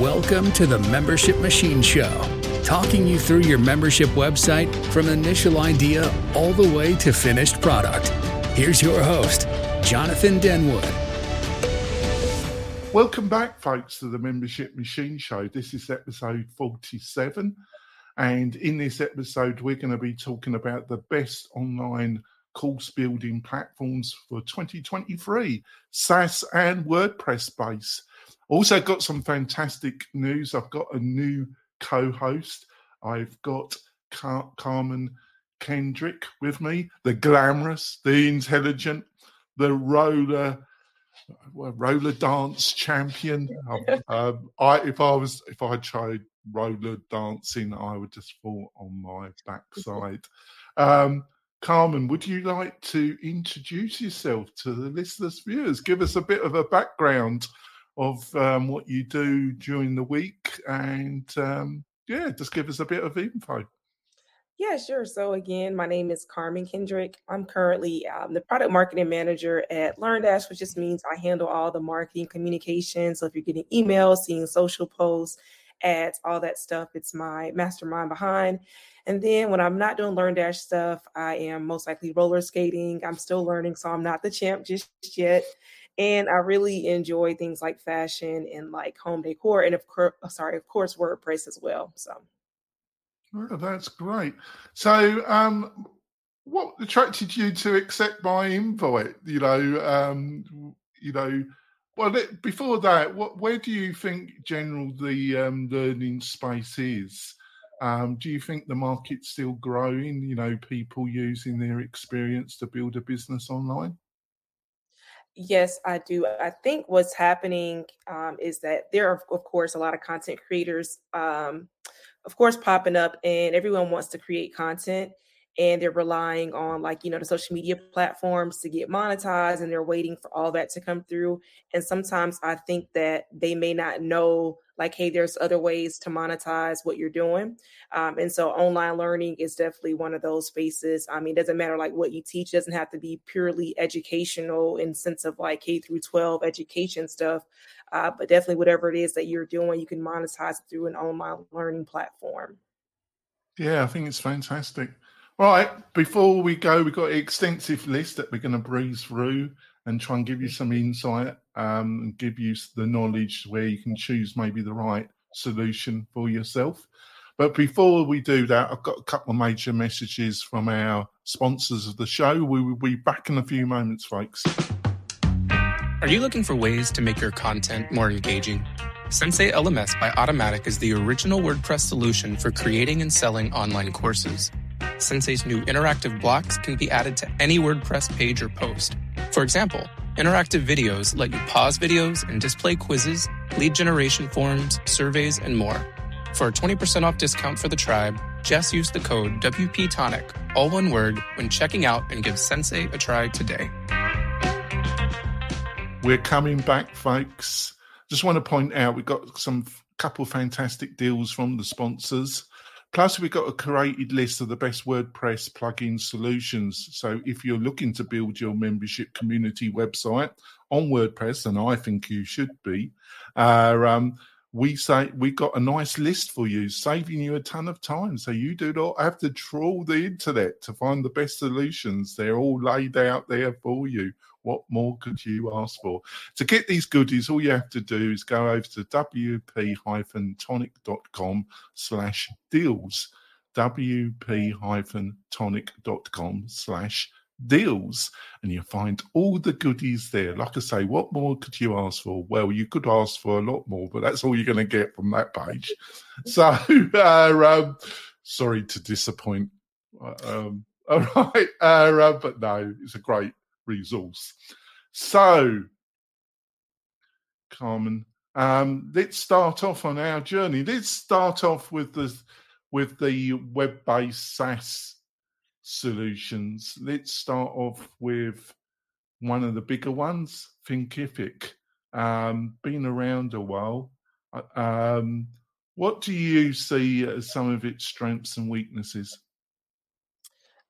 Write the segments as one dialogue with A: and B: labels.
A: Welcome to the Membership Machine Show, talking you through your membership website from initial idea all the way to finished product. Here's your host, Jonathan Denwood.
B: Welcome back, folks, to the Membership Machine Show. This is episode 47. And in this episode, we're going to be talking about the best online course building platforms for 2023 SaaS and WordPress base. Also, got some fantastic news. I've got a new co host. I've got Car- Karmen Kendrick with me, the glamorous, the intelligent, the roller. roller dance champion. um, I if I was if I tried roller dancing, I would just fall on my backside. Um, Karmen, would you like to introduce yourself to the listeners, viewers? Give us a bit of a background of um, what you do during the week, and um, yeah, just give us a bit of info.
C: Yeah, sure. So again, my name is Karmen Kendrick. I'm currently um, the product marketing manager at LearnDash, which just means I handle all the marketing communication. So if you're getting emails, seeing social posts, ads, all that stuff, it's my mastermind behind. And then when I'm not doing LearnDash stuff, I am most likely roller skating. I'm still learning, so I'm not the champ just yet. And I really enjoy things like fashion and like home decor, and of course, uh, sorry, of course, WordPress as well. So.
B: Oh, that's great. So, um, what attracted you to accept my invite? You know, um, you know, well, before that, what where do you think general the um, learning space is? Um, do you think the market's still growing? You know, people using their experience to build a business online?
C: Yes, I do. I think what's happening um, is that there are, of course, a lot of content creators, um, of course, popping up, and everyone wants to create content and they're relying on like you know the social media platforms to get monetized and they're waiting for all that to come through. And sometimes i think that they may not know like hey there's other ways to monetize what you're doing. Um, and so online learning is definitely one of those spaces. I mean it doesn't matter like what you teach doesn't have to be purely educational in sense of like k through 12 education stuff. Uh, but definitely whatever it is that you're doing you can monetize through an online learning platform.
B: Yeah i think it's fantastic right, before we go, we've got an extensive list that we're going to breeze through and try and give you some insight um, and give you the knowledge where you can choose maybe the right solution for yourself. But before we do that, I've got a couple of major messages from our sponsors of the show. We will be back in a few moments, folks.
D: Are you looking for ways to make your content more engaging? Sensei LMS by Automattic is the original WordPress solution for creating and selling online courses. Sensei's new interactive blocks can be added to any WordPress page or post. For example, interactive videos let you pause videos and display quizzes, lead generation forms, surveys, and more. For a 20% off discount for the tribe, just use the code WPTonic, all one word, when checking out and give Sensei a try today.
B: We're coming back, folks. Just want to point out we've got some couple fantastic deals from the sponsors. Plus, we've got a curated list of the best WordPress plugin solutions. So, if you're looking to build your membership community website on WordPress, and I think you should be, uh, um, we say we've got a nice list for you, saving you a ton of time. So you do not have to trawl the internet to find the best solutions. They're all laid out there for you. What more could you ask for? To get these goodies, all you have to do is go over to wp-tonic.com slash deals. wp-tonic.com slash deals and you find all the goodies there. Like I say, what more could you ask for? Well, you could ask for a lot more, but that's all you're going to get from that page. So, uh, um, sorry to disappoint. Uh, um, all right, uh, uh, but no, it's a great resource. So, Karmen, um, let's start off on our journey. Let's start off with the with the web-based SaaS solutions. Let's start off with one of the bigger ones, Thinkific. Um, been around a while. Uh, um, what do you see as some of its strengths and weaknesses?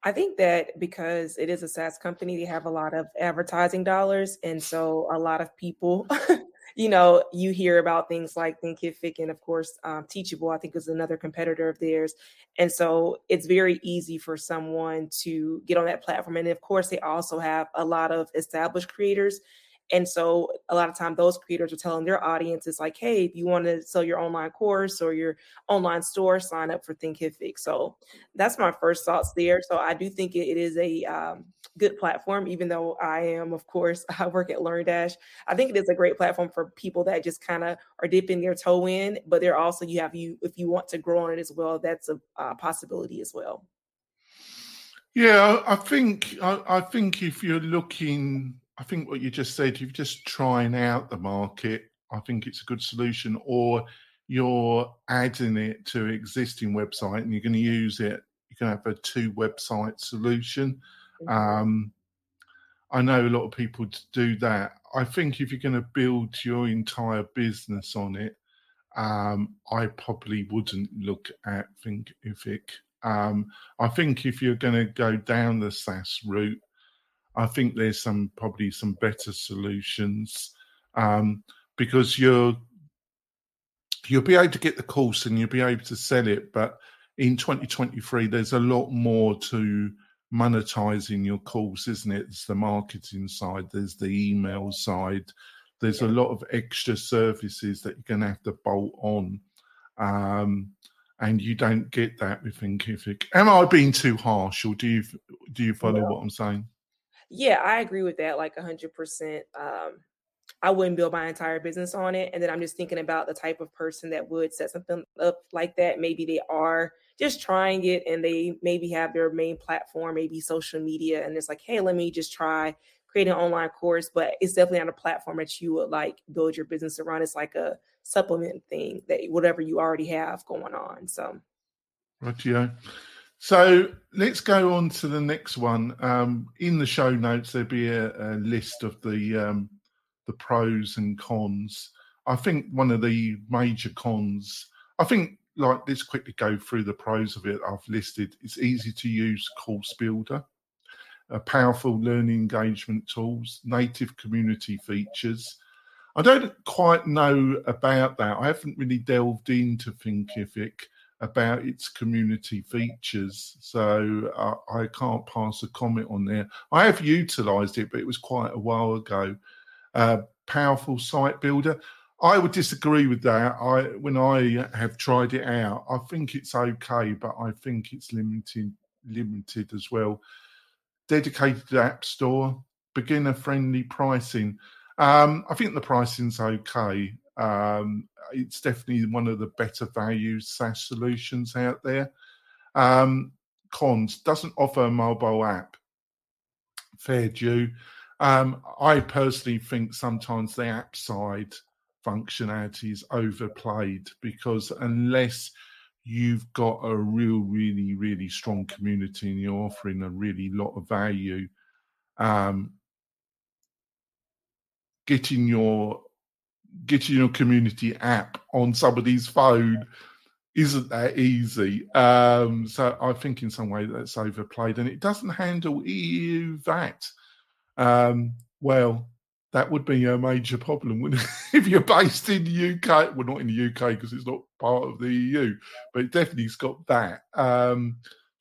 C: I think that because it is a SaaS company, they have a lot of advertising dollars. And so a lot of people you know, you hear about things like Thinkific and, of course, um, Teachable, I think is another competitor of theirs. And so it's very easy for someone to get on that platform. And of course, they also have a lot of established creators and so a lot of time those creators are telling their audiences like, hey, if you want to sell your online course or your online store, sign up for Thinkific. So that's my first thoughts there. So I do think it is a um, good platform, even though I am, of course, I work at LearnDash. I think it is a great platform for people that just kind of are dipping their toe in, but there also you have you if you want to grow on it as well, that's a uh, possibility as well.
B: Yeah, I think I, I think if you're looking I think what you just said, you're just trying out the market. I think it's a good solution, or you're adding it to existing website and you're going to use it. You can have a two website solution. Mm-hmm. Um, I know a lot of people do that. I think if you're going to build your entire business on it, um, I probably wouldn't look at Thinkific. Um, I think if you're going to go down the SaaS route, I think there's some probably some better solutions um, because you're you'll be able to get the course and you'll be able to sell it, but in 2023 there's a lot more to monetizing your course, isn't it? There's the marketing side, there's the email side, there's a lot of extra services that you're going to have to bolt on. Um, and you don't get that with Thinkific. Am I being too harsh, or do you do you follow no. what I'm saying?
C: Yeah, I agree with that like 100%. Um, I wouldn't build my entire business on it. And then I'm just thinking about the type of person that would set something up like that. Maybe they are just trying it and they maybe have their main platform, maybe social media, and it's like, hey, let me just try create an online course, but it's definitely not a platform that you would like build your business around. It's like a supplement thing that whatever you already have going on. So,
B: right, yeah. So let's go on to the next one. Um, in the show notes, there'll be a, a list of the um, the pros and cons. I think one of the major cons. I think like let's quickly go through the pros of it. I've listed. It's easy to use course builder, a powerful learning engagement tools, native community features. I don't quite know about that. I haven't really delved into Thinkific about its community features. So uh, I can't pass a comment on there. I have utilized it, but it was quite a while ago. Uh, powerful site builder. I would disagree with that. I when I have tried it out, I think it's okay, but I think it's limited limited as well. Dedicated app store, beginner friendly pricing. Um, I think the pricing's okay. Um, it's definitely one of the better value SaaS solutions out there. Um, cons doesn't offer a mobile app. Fair due. Um, I personally think sometimes the app side functionality is overplayed because unless you've got a real, really, really strong community and you're offering a really lot of value, um, getting your getting your community app on somebody's phone isn't that easy. Um, so I think in some way that's overplayed, and it doesn't handle EU VAT. Um, well, that would be a major problem if you're based in the UK. Well, not in the UK because it's not part of the EU, but it definitely's got that. Um,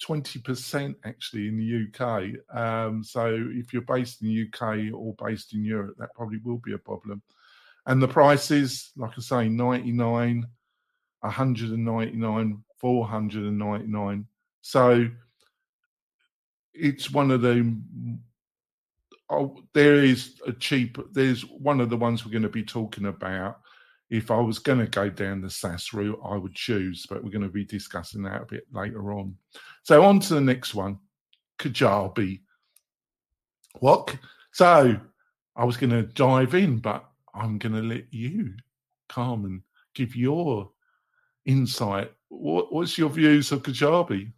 B: 20% actually in the UK. Um, so if you're based in the UK or based in Europe, that probably will be a problem and the prices, like I say, 99, 199, 499. So it's one of the oh, there is a cheap there's one of the ones we're going to be talking about. If i was going to go down the SaaS route i would choose but we're going to be discussing that a bit later on. So on to the next one. Kajabi. What so i was going to dive in but I'm going to let you, Karmen, give your insight. What, what's your views of Kajabi?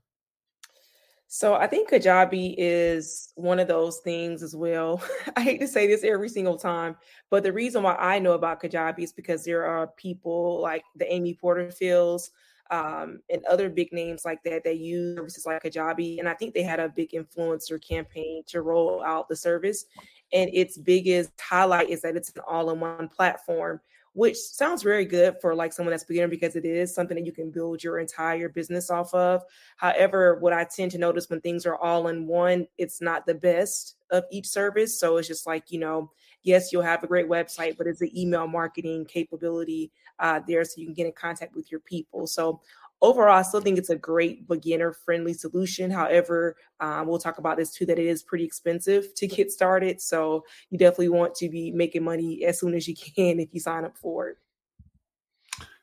C: So I think Kajabi is one of those things as well. I hate to say this every single time, but the reason why I know about Kajabi is because there are people like the Amy Porterfields um, and other big names like that that use services like Kajabi. And I think they had a big influencer campaign to roll out the service. And its biggest highlight is that it's an all in one platform which sounds very good for like someone that's beginner because it is something that you can build your entire business off of. However, what I tend to notice when things are all in one, it's not the best of each service. So it's just like, you know, yes, you'll have a great website, but it's the email marketing capability uh, there so you can get in contact with your people. So overall, I still think it's a great beginner friendly solution. However, um, we'll talk about this too that it is pretty expensive to get started. So you definitely want to be making money as soon as you can if you sign up for it.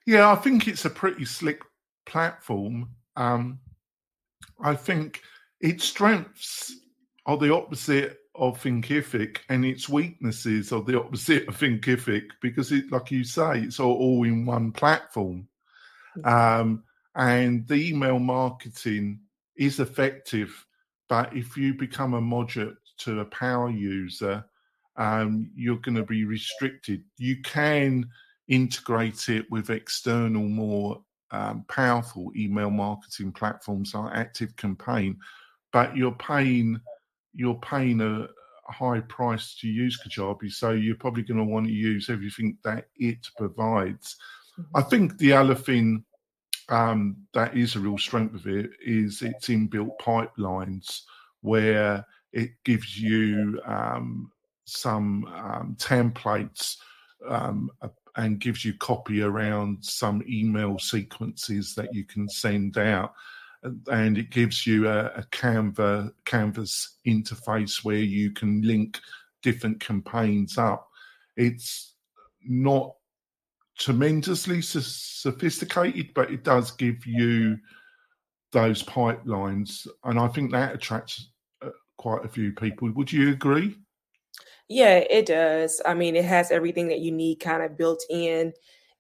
B: Yeah, I think it's a pretty slick platform. Um, I think its strengths are the opposite of Thinkific and its weaknesses are the opposite of Thinkific because it, like you say, it's all, all in one platform. Mm. Um, and the email marketing is effective. But if you become a moderate to a power user, um, you're going to be restricted. You can integrate it with external, more um, powerful email marketing platforms like Active Campaign, but you're paying you're paying a, high price to use Kajabi, so you're probably going to want to use everything that it provides. Mm-hmm. I think the other thing um, that is a real strength of it is its inbuilt pipelines where it gives you um, some um, templates um, and gives you copy around some email sequences that you can send out. And it gives you a, a Canva canvas interface where you can link different campaigns up. It's not tremendously sophisticated, but it does give you those pipelines, and I think that attracts uh, quite a few people. Would you agree?
C: Yeah, it does. I mean, it has everything that you need kind of built in.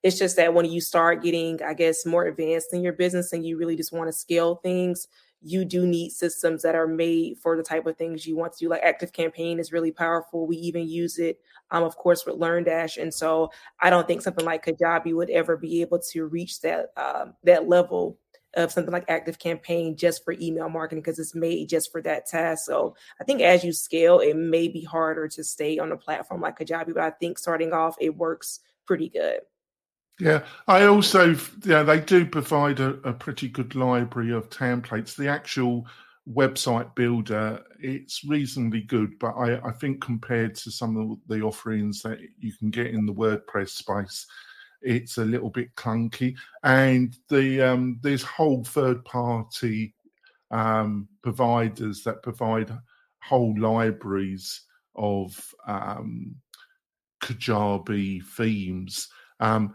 C: It's just that when you start getting, I guess, more advanced in your business and you really just want to scale things, you do need systems that are made for the type of things you want to do. Like Active Campaign is really powerful. We even use it, um, of course, with LearnDash, and so I don't think something like Kajabi would ever be able to reach that um, that level of something like Active Campaign just for email marketing because it's made just for that task. So I think as you scale, it may be harder to stay on a platform like Kajabi, but I think starting off, it works pretty good.
B: Yeah, I also, yeah, they do provide a, a, pretty good library of templates. The actual website builder, it's reasonably good, but I, I think compared to some of the offerings that you can get in the WordPress space, it's a little bit clunky. And the um, there's whole third party um, providers that provide whole libraries of um, Kajabi themes. Um,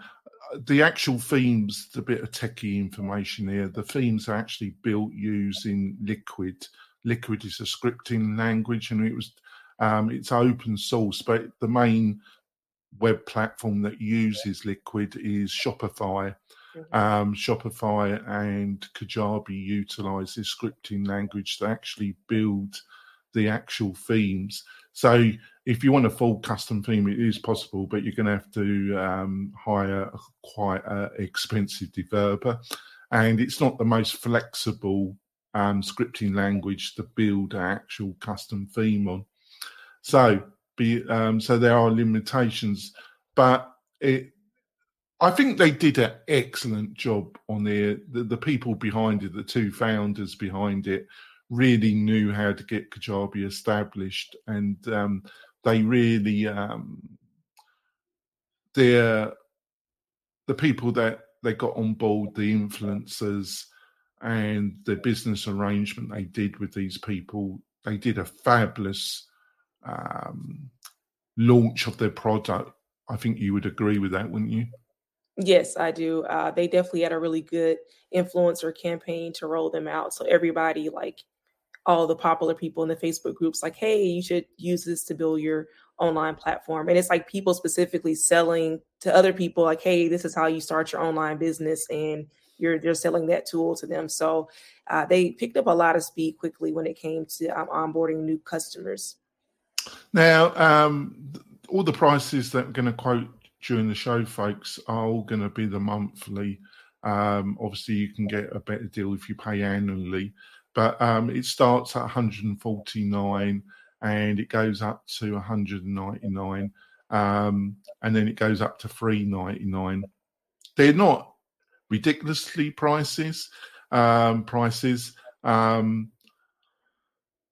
B: the actual themes, the bit of techie information here, the themes are actually built using Liquid. Liquid is a scripting language, and it was um, it's open source, but the main web platform that uses Liquid is Shopify. Mm-hmm. Um, Shopify and Kajabi utilize this scripting language to actually build the actual themes. So if you want a full custom theme, it is possible, but you're going to have to um, hire quite an expensive developer, and it's not the most flexible um, scripting language to build an actual custom theme on. So, be um, so there are limitations, but it. I think they did an excellent job on the, the the people behind it, the two founders behind it, really knew how to get Kajabi established, and um, they really um, they're the people that they got on board, the influencers, and the business arrangement they did with these people. They did a fabulous um, launch of their product. I think you would agree with that, wouldn't you?
C: Yes, I do. Uh, they definitely had a really good influencer campaign to roll them out. So everybody like all the popular people in the Facebook groups like, hey, you should use this to build your online platform. And it's like people specifically selling to other people, like, hey, this is how you start your online business, and you're they're selling that tool to them. So uh, they picked up a lot of speed quickly when it came to um, onboarding new customers.
B: Now, um, all the prices that I'm going to quote during the show, folks, are all going to be the monthly. Um, obviously, you can get a better deal if you pay annually but um, it starts at 149 and it goes up to 199 um, and then it goes up to 399 they're not ridiculously prices um, prices um,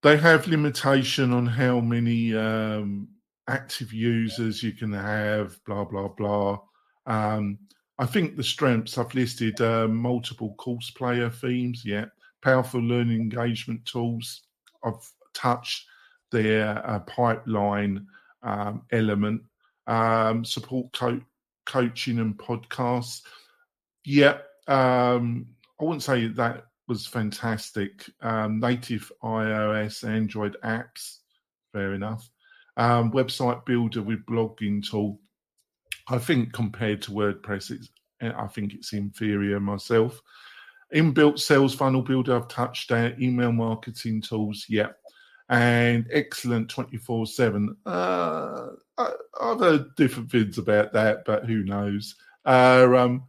B: they have limitation on how many um, active users you can have blah blah blah. Um, I think the strengths I've listed uh, multiple course player themes, yeah, powerful learning engagement tools. I've touched their uh, pipeline um, element, um, support co- coaching and podcasts. Yeah, um, I wouldn't say that was fantastic. Um, native iOS, Android apps, fair enough. Um, website builder with blogging tool I think compared to WordPress, it's I think it's inferior myself. Inbuilt sales funnel builder, I've touched that. Email marketing tools, yeah. And excellent 24 7. Uh, I've heard different things about that, but who knows? Uh, um,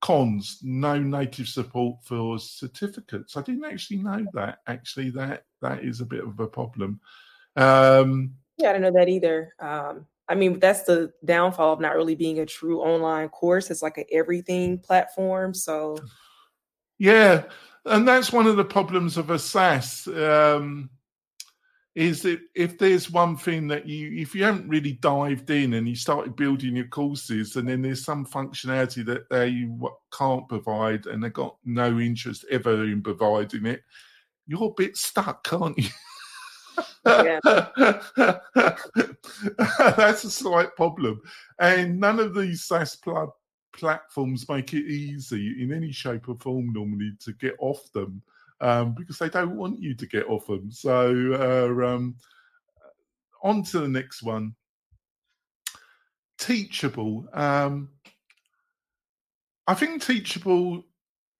B: cons no native support for certificates i didn't actually know that actually that that is a bit of a problem um
C: yeah i don't know that either um I mean, that's the downfall of not really being a true online course. It's like an everything platform. So,
B: yeah, and that's one of the problems of a SaaS. Um, is that if there's one thing that you, if you haven't really dived in and you started building your courses, and then there's some functionality that they can't provide, and they've got no interest ever in providing it, you're a bit stuck, can't you? That's a slight problem. And none of these SaaS pl- platforms make it easy in any shape or form normally to get off them um, because they don't want you to get off them. So, uh, um, on to the next one. Teachable. Um, I think Teachable,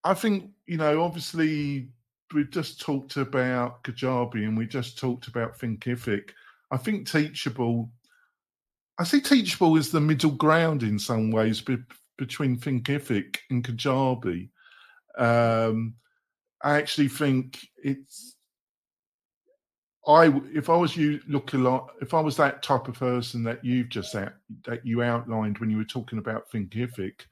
B: I think, you know, obviously we've just talked about Kajabi and we just talked about Thinkific. I think Teachable, I see Teachable as the middle ground in some ways between Thinkific and Kajabi. Um, I actually think it's. I if I was you look a lot if I was that type of person that you've just out, that you outlined when you were talking about Thinkific,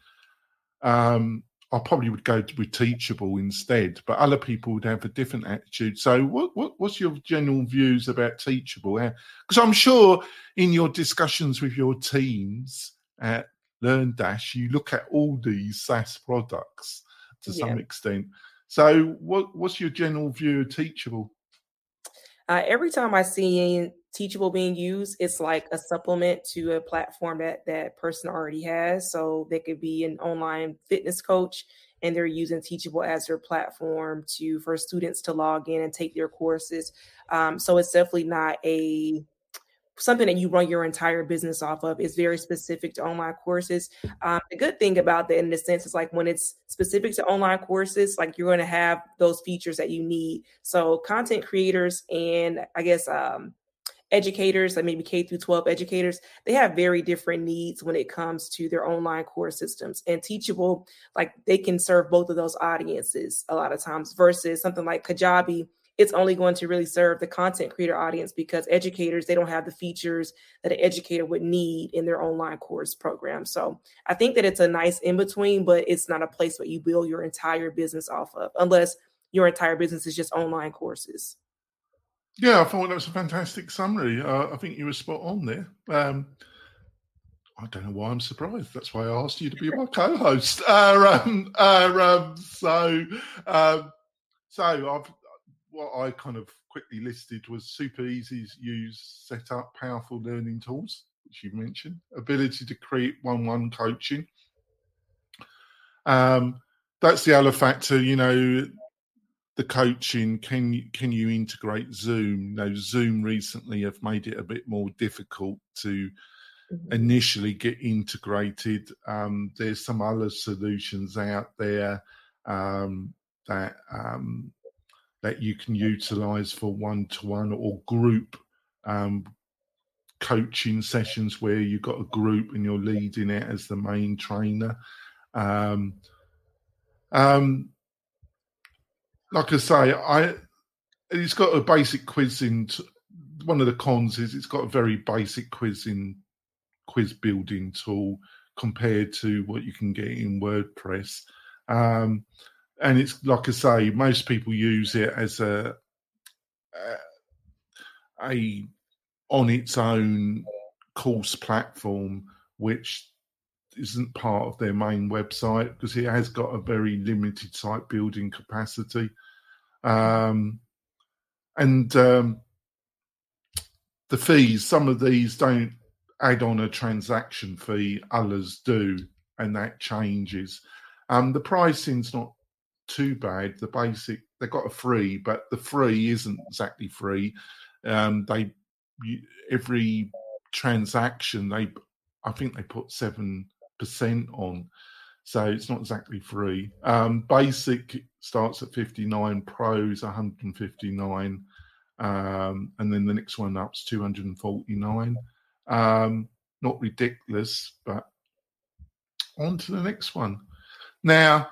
B: um, I probably would go with Teachable instead, but other people would have a different attitude. So, what, what what's your general views about Teachable? Because I'm sure in your discussions with your teams at LearnDash, you look at all these SaaS products to yeah. some extent. So, what what's your general view of Teachable?
C: Uh, every time I see Teachable being used, it's like a supplement to a platform that that person already has. So they could be an online fitness coach, and they're using Teachable as their platform to for students to log in and take their courses. Um, so it's definitely not a something that you run your entire business off of is very specific to online courses. Um, the good thing about that, in a sense, is like when it's specific to online courses, like you're going to have those features that you need. So content creators and I guess um, educators, like maybe K through 12 educators, they have very different needs when it comes to their online course systems. And Teachable, like they can serve both of those audiences a lot of times versus something like Kajabi it's only going to really serve the content creator audience because educators they don't have the features that an educator would need in their online course program so i think that it's a nice in between but it's not a place where you build your entire business off of unless your entire business is just online courses
B: yeah i thought that was a fantastic summary uh, i think you were spot on there um, I don't know why I'm surprised. That's why I asked you to be my co-host. Uh, um, uh, um, so, um, so I've what I kind of quickly listed was super easy to use, set up, powerful learning tools, which you mentioned, ability to create one-one coaching. Um, that's the other factor, you know, the coaching. Can you can you integrate Zoom? Know, Zoom recently have made it a bit more difficult to mm-hmm. initially get integrated. Um, there's some other solutions out there um, that um, that you can utilize for one to one or group um, coaching sessions where you've got a group and you're leading it as the main trainer. Um, um, like I say, I it's got a basic quiz in one of the cons is it's got a very basic quizzing quiz building tool compared to what you can get in WordPress. Um, and it's like I say, most people use it as a, a, a on its own course platform, which isn't part of their main website because it has got a very limited site building capacity. Um, and um, the fees, some of these don't add on a transaction fee, others do, and that changes. Um, the pricing's not too bad. The basic, they got a free, but the free isn't exactly free. Um, they every transaction they, I think they put seven percent on, so it's not exactly free. Um, basic starts at fifty nine, pros one hundred and fifty nine, um, and then the next one up's two hundred and forty nine. Um, not ridiculous, but on to the next one. Now,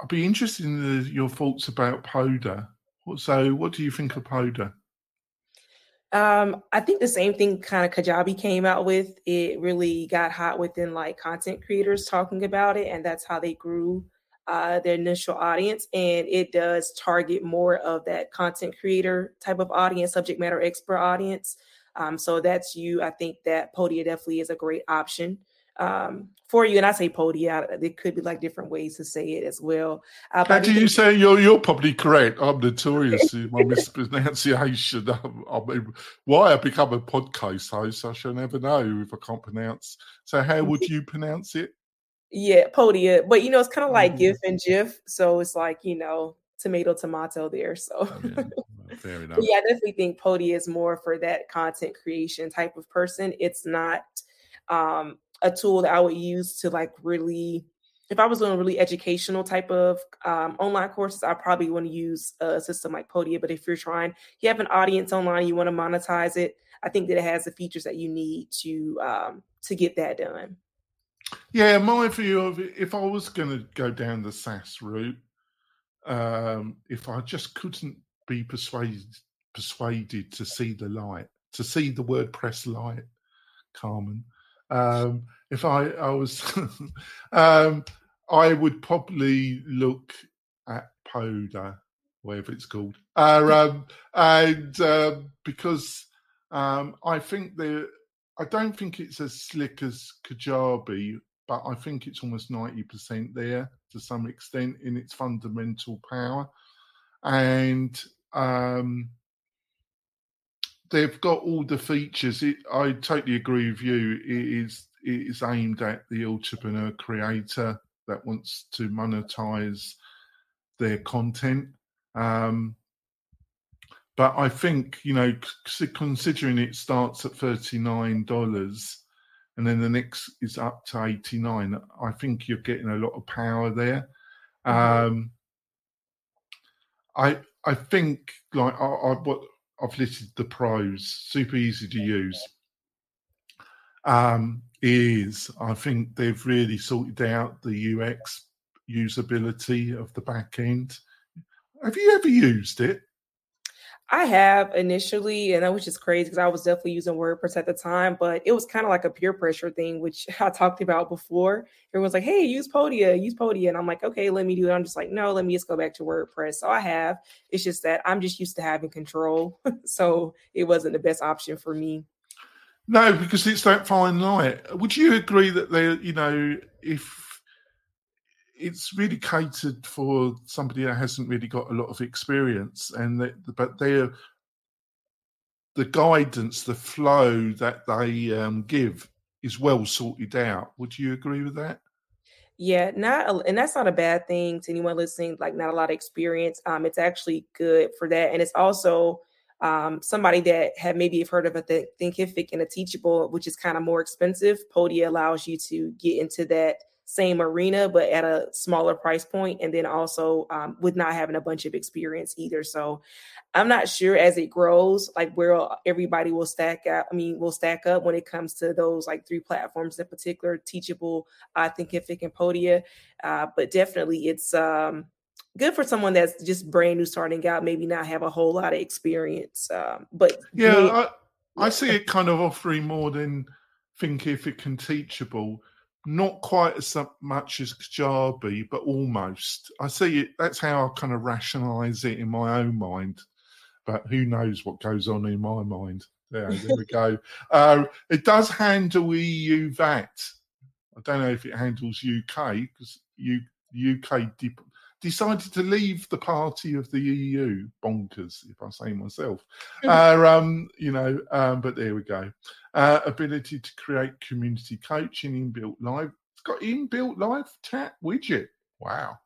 B: I'd be interested in the, your thoughts about Poda. So, what do you think of Poda?
C: Um, I think the same thing kind of Kajabi came out with. It really got hot within like content creators talking about it, and that's how they grew uh, their initial audience. And it does target more of that content creator type of audience, subject matter expert audience. Um, so that's you. I think that Podia definitely is a great option um, for you. And I say Podia, there could be like different ways to say it as well.
B: Uh, do you say you're you're probably correct? I'm notorious in my mispronunciation. I mean, why I become a podcast host, I shall never know if I can't pronounce. So how would you pronounce it?
C: Yeah, Podia. But you know, it's kind of like mm-hmm. GIF and GIF. So it's like, you know, tomato tomato there. So yeah, fair enough. yeah, I definitely think Podia is more for that content creation type of person. It's not um a tool that I would use to like really if I was doing a really educational type of um, online courses, I probably want to use a system like Podia. But if you're trying, you have an audience online, you want to monetize it, I think that it has the features that you need to um, to get that done.
B: Yeah, my view of it, if I was going to go down the SaaS route, um, if I just couldn't be persuaded persuaded to see the light, to see the WordPress light, Karmen. Um, if I, I was, um, I would probably look at Poda, whatever it's called, uh, um, and uh, because um, I think the, I don't think it's as slick as Kajabi, but I think it's almost ninety percent there to some extent in its fundamental power, and um, they've got all the features. It, I totally agree with you. It is it is aimed at the entrepreneur creator that wants to monetize their content. Um, but I think you know, considering it starts at thirty nine dollars, and then the next is up to eighty nine, I think you're getting a lot of power there. Mm-hmm. Um, I I think like I, I what I've listed the pros, super easy to use. Um, is I think they've really sorted out the UX usability of the back end. Have you ever used it?
C: I have initially, and that was just crazy because I was definitely using WordPress at the time, but it was kind of like a peer pressure thing, which I talked about before. Everyone's like, hey, use Podia, use Podia. And I'm like, okay, let me do it. I'm just like, no, let me just go back to WordPress. So I have. It's just that I'm just used to having control. so it wasn't the best option for me.
B: No, because it's that fine line. Would you agree that they, you know, if it's really catered for somebody that hasn't really got a lot of experience, and that, but they're the guidance, the flow that they um, give is well sorted out. Would you agree with that?
C: Yeah, not and that's not a bad thing to anyone listening. Like, not a lot of experience. Um, it's actually good for that, and it's also um, somebody that had maybe have heard of a th- Thinkific and a Teachable, which is kind of more expensive. Podia allows you to get into that same arena, but at a smaller price point, and then also um, with not having a bunch of experience either. So I'm not sure as it grows, like where everybody will stack out. I mean, will stack up when it comes to those like three platforms in particular: Teachable, I uh, Thinkific, and Podia. Uh, but definitely, it's um, good for someone that's just brand new starting out, maybe not have a whole lot of experience. Um, but
B: yeah, I, I see it kind of offering more than Thinkific can Teachable. Not quite as much as Kajabi, but almost. I see it. That's how I kind of rationalize it in my own mind. But who knows what goes on in my mind? There, there we go. Uh, it does handle EU VAT. I don't know if it handles UK because UK decided to leave the party of the EU. Bonkers, if I say myself. Uh, um, you know, um, but there we go. Uh, ability to create community coaching inbuilt live. It's got inbuilt live chat widget. Wow.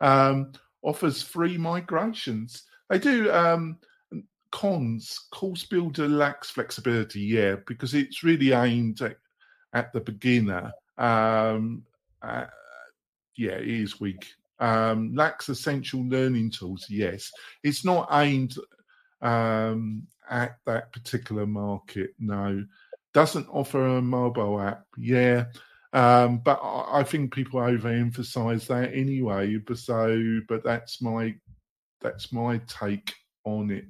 B: Um, offers free migrations. They do um, cons. Course Builder lacks flexibility, yeah, because it's really aimed at, at the beginner. Um, uh, yeah, it is weak um, lacks essential learning tools. Yes, it's not aimed um, at that particular market. No, doesn't offer a mobile app. Yeah, um, but I, I think people overemphasize that anyway. But so, but that's my that's my take on it.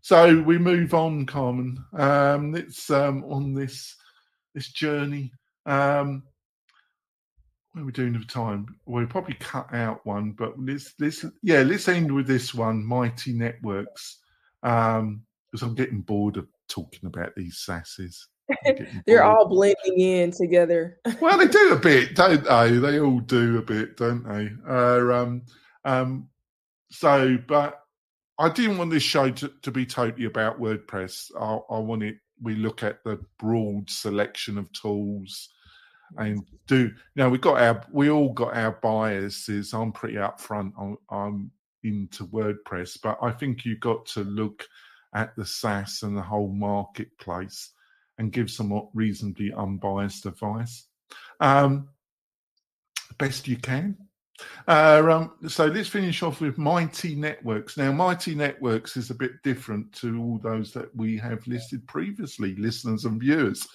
B: So we move on, Karmen. Um, it's um, on this this journey. Um, what are we doing of time? We'll probably cut out one, but let's let's yeah, let's end with this one, Mighty Networks. Um, because I'm getting bored of talking about these sasses.
C: They're all blending in together.
B: well, they do a bit, don't they? They all do a bit, don't they? Uh, um, um, so, but I didn't want this show to, to be totally about WordPress. I, I want it. We look at the broad selection of tools and do you know we got our we all got our biases. I'm pretty upfront I'm, into wordpress but i think you've got to look at the SaaS and the whole marketplace and give some reasonably unbiased advice. Um, best you can. Uh, um, so let's finish off with Mighty Networks. Now, Mighty Networks is a bit different to all those that we have listed previously, listeners and viewers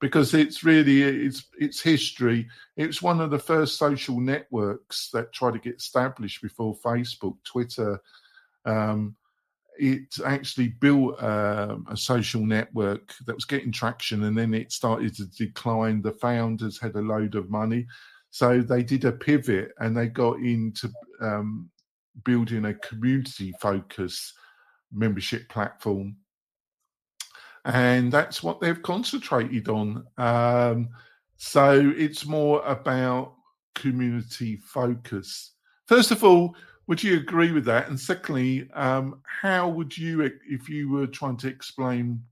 B: because it's really it's it's history. It's one of the first social networks that tried to get established before Facebook, Twitter. Um, it actually built um, a social network that was getting traction, and then it started to decline. The founders had a load of money, so they did a pivot and they got into um, building a community focus membership platform and that's what they've concentrated on. Um, so it's more about community focus. First of all, would you agree with that? And secondly, um, how would you, if you were trying to explain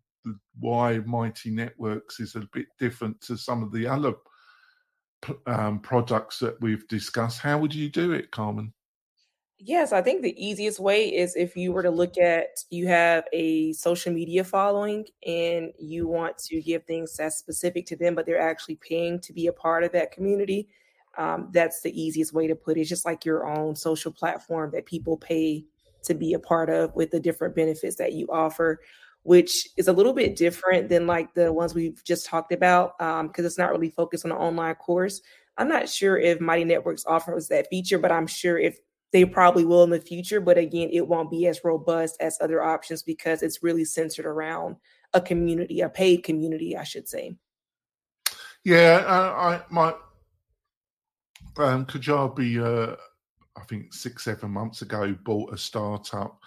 B: why Mighty Networks is a bit different to some of the other um, products that we've discussed, how would you do it, Karmen?
C: Yes, I think the easiest way is if you were to look at you have a social media following and you want to give things that's specific to them, but they're actually paying to be a part of that community. Um, that's the easiest way to put it. It's just like your own social platform that people pay to be a part of with the different benefits that you offer, which is a little bit different than like the ones we've just talked about because um, it's not really focused on an online course. I'm not sure if Mighty Networks offers that feature, but I'm sure if they probably will in the future, but again, it won't be as robust as other options because it's really centered around a community, a paid community, I should say.
B: Yeah, uh, I my um, Kajabi, uh, I think six seven months ago, bought a startup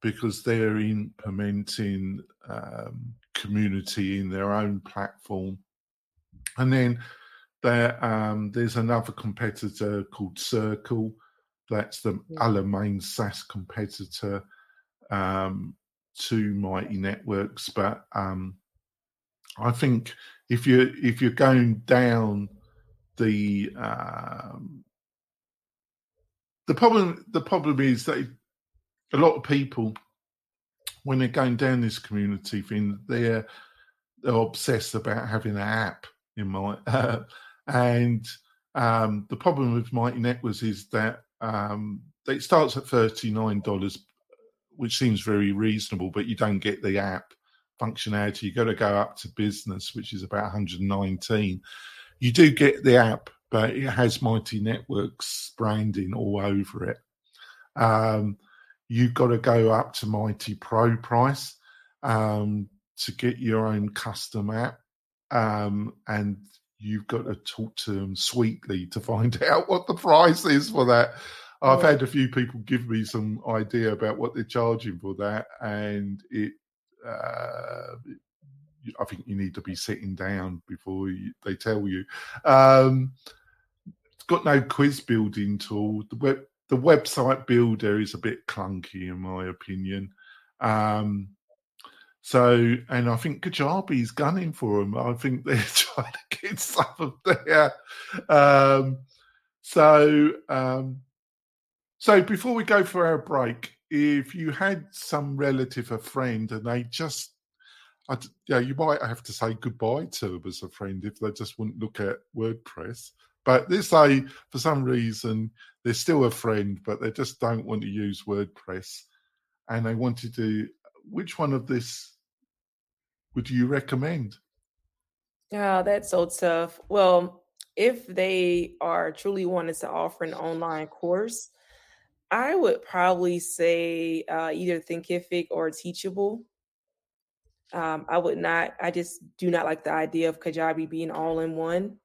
B: because they're implementing um, community in their own platform, and then there um, there's another competitor called Circle that's the yeah. other main SaaS competitor um, to Mighty Networks. But um, I think if you if you're going down the um, the problem the problem is that a lot of people when they're going down this community thing they're they're obsessed about having an app in my uh, and um, the problem with Mighty Networks is that um, it starts at $39, which seems very reasonable, but you don't get the app functionality. You've got to go up to business, which is about 119. You do get the app, but it has Mighty Networks branding all over it. Um, you've got to go up to Mighty Pro price um, to get your own custom app, um, and you've got to talk to them sweetly to find out what the price is for that. I've had a few people give me some idea about what they're charging for that, and it. Uh, I think you need to be sitting down before you, they tell you. Um, it's got no quiz building tool. The web the website builder is a bit clunky in my opinion. Um, so, and I think Kajabi's gunning for them. I think they're trying to get stuff up there. Um, so, um, so before we go for our break, if you had some relative or friend and they just, I, yeah, you might have to say goodbye to them as a friend if they just wouldn't look at WordPress. But let's say for some reason they're still a friend, but they just don't want to use WordPress, and they wanted to. Which one of this would you recommend?
C: Yeah, that's so tough. Well, if they are truly wanted to offer an online course, I would probably say uh, either Thinkific or Teachable. Um, I would not. I just do not like the idea of Kajabi being all in one.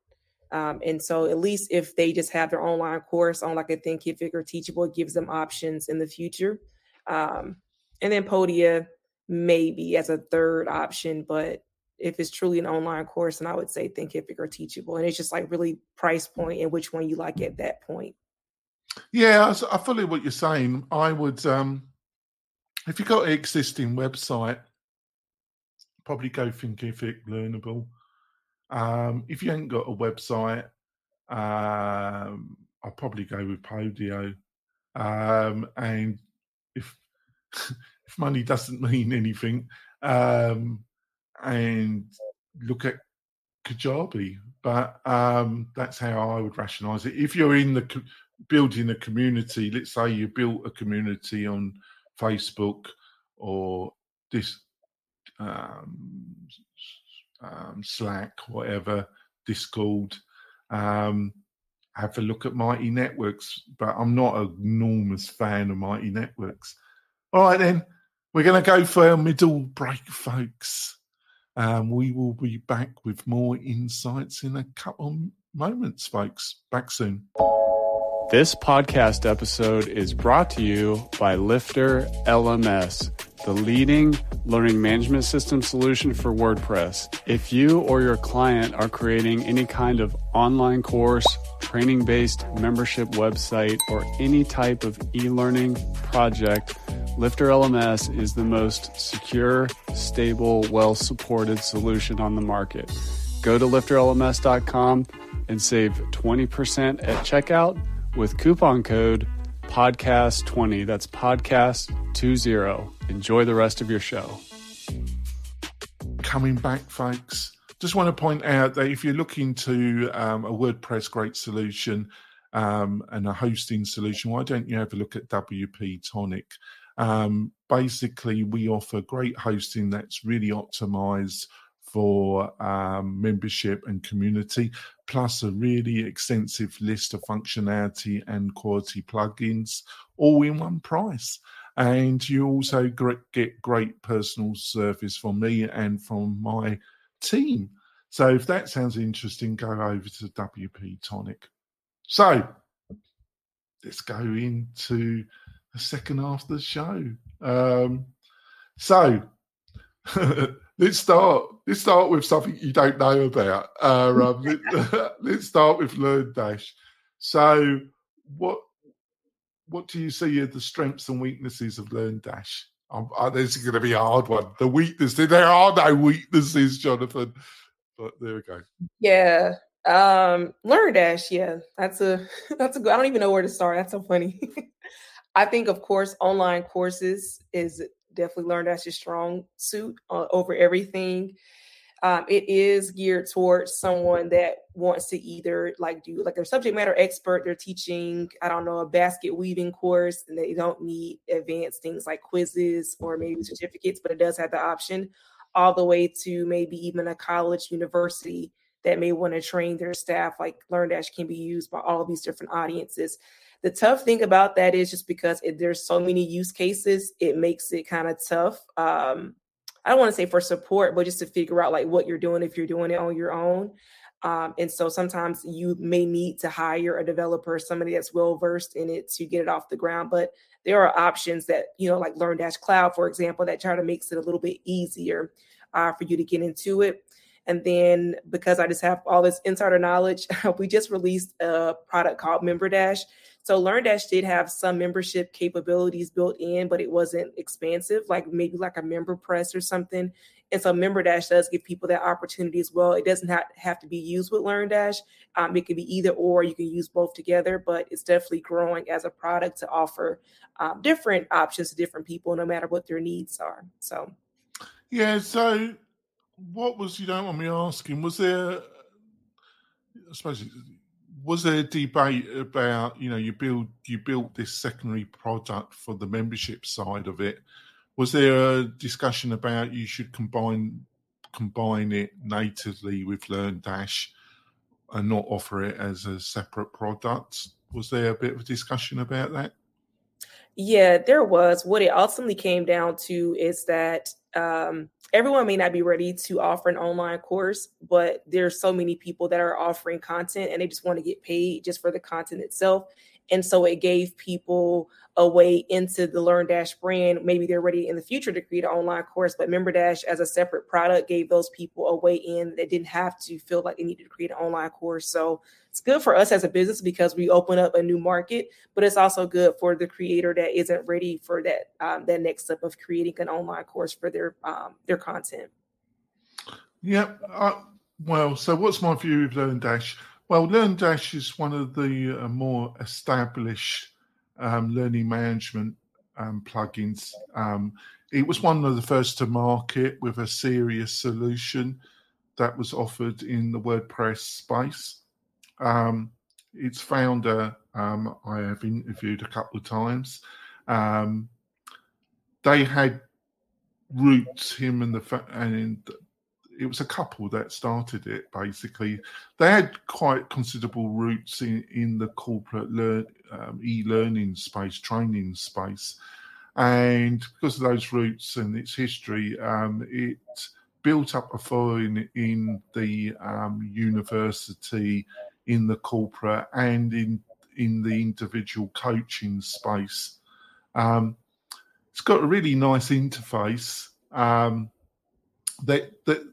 C: Um, and so, at least if they just have their online course on like a Thinkific or Teachable, it gives them options in the future. Um, and then Podia maybe as a third option, but if it's truly an online course, then I would say Thinkific or Teachable. And it's just like really price point and which one you like at that point.
B: Yeah, I, fully what you're saying. I would, um, if you've got an existing website, probably go Thinkific, Learnable. Um, if you ain't got a website, um, I'll probably go with Podia. Um, and if if money doesn't mean anything, um, and look at Kajabi. But um, that's how I would rationalise it. If you're in the co- building a community, let's say you built a community on Facebook or this um, um, Slack, whatever, Discord. Um, have a look at Mighty Networks, but I'm not an enormous fan of Mighty Networks. All right, then, we're going to go for our middle break, folks. Um, we will be back with more insights in a couple moments, folks. Back soon.
E: This podcast episode is brought to you by Lifter LMS the leading learning management system solution for WordPress. If you or your client are creating any kind of online course, training based membership website, or any type of e learning project, Lifter LMS is the most secure, stable, well supported solution on the market. Go to lifterlms.com and save 20% at checkout with coupon code podcast 20. That's podcast 20. Enjoy the rest of your show.
B: Coming back, folks. Just want to point out that if you're looking to um, a WordPress great solution um, and a hosting solution, why don't you have a look at WP Tonic? Um, basically, we offer great hosting that's really optimized for um, membership and community, plus a really extensive list of functionality and quality plugins, all in one price. And you also get great personal service from me and from my team. So if that sounds interesting, go over to WP Tonic. So let's go into the second half of the show. Um, so let's start. Let's start with something you don't know about. Uh, um, let, let's start with Learn Dash. So, what what do you see are the strengths and weaknesses of LearnDash? Um, uh, this is going to be a hard one. The weaknesses. There are no weaknesses, Jonathan. But there we go.
C: Yeah. Um, LearnDash. Yeah, that's a that's a good. I don't even know where to start. That's so funny. I think, of course, online courses is definitely LearnDash your strong suit uh, over everything. Um, it is geared towards someone that wants to either like do like their subject matter expert they're teaching i don't know a basket weaving course and they don't need advanced things like quizzes or maybe certificates but it does have the option all the way to maybe even a college university that may want to train their staff. Like LearnDash can be used by all these different audiences. The tough thing about that is just because it, there's so many use cases, it makes it kind of tough. Um, I don't want to say for support, but just to figure out like what you're doing if you're doing it on your own. Um, and so sometimes you may need to hire a developer, somebody that's well versed in it to get it off the ground. But there are options that, you know, like Learn Dash Cloud, for example, that try to makes it a little bit easier uh, for you to get into it. And then because I just have all this insider knowledge, we just released a product called MemberDash. So LearnDash did have some membership capabilities built in, but it wasn't expansive, like maybe like a member press or something. And so MemberDash does give people that opportunity as well. It doesn't have, have to be used with LearnDash. Um, it can be either or. You can use both together, but it's definitely growing as a product to offer um, different options to different people, no matter what their needs are. So,
B: yeah. So, what was you don't me asking? Was there? I suppose was there a debate about you know you build you built this secondary product for the membership side of it was there a discussion about you should combine combine it natively with LearnDash and not offer it as a separate product? Was there a bit of a discussion about that?
C: Yeah, there was. What it ultimately came down to is that um, everyone may not be ready to offer an online course, but there's so many people that are offering content and they just want to get paid just for the content itself. And so it gave people a way into the Learn Dash brand. Maybe they're ready in the future to create an online course, but Member Dash as a separate product gave those people a way in that didn't have to feel like they needed to create an online course. So it's good for us as a business because we open up a new market, but it's also good for the creator that isn't ready for that um, that next step of creating an online course for their um, their content.
B: Yeah. Uh, well, so what's my view of LearnDash? Well, LearnDash is one of the uh, more established um, learning management um, plugins. Um, it was one of the first to market with a serious solution that was offered in the WordPress space. Um, its founder, um, I have interviewed a couple of times. Um, they had roots, him and the and it was a couple that started it basically. They had quite considerable roots in, in the corporate learn, um, e-learning space, training space, and because of those roots and its history, um, it built up a following in the um, university, in the corporate, and in in the individual coaching space. Um, it's got a really nice interface. Um, that that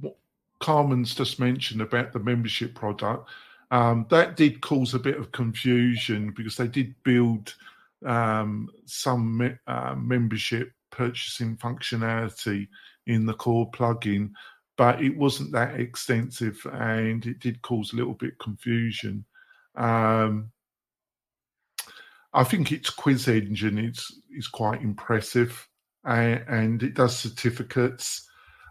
B: what Karmen's just mentioned about the membership product, um, that did cause a bit of confusion because they did build um, some me- uh, membership purchasing functionality in the core plugin, but it wasn't that extensive and it did cause a little bit confusion. Um, I think its quiz engine is is quite impressive, and, and it does certificates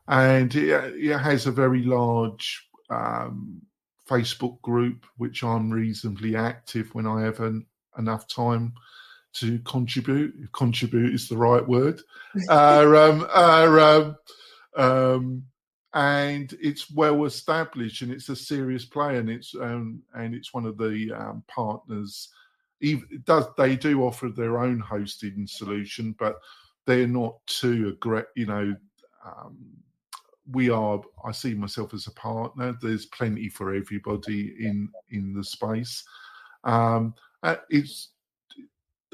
B: and it, it has a very large um, Facebook group, which I'm reasonably active when I have an, enough time to contribute. If contribute is the right word. uh, um, uh, um, and it's well established, and it's a serious play, and it's um, and it's one of the um, partners. Even, does they do offer their own hosting solution, but they're not too aggressive. You know, um, we are i see myself as a partner. There's plenty for everybody in in the space. Um uh, it's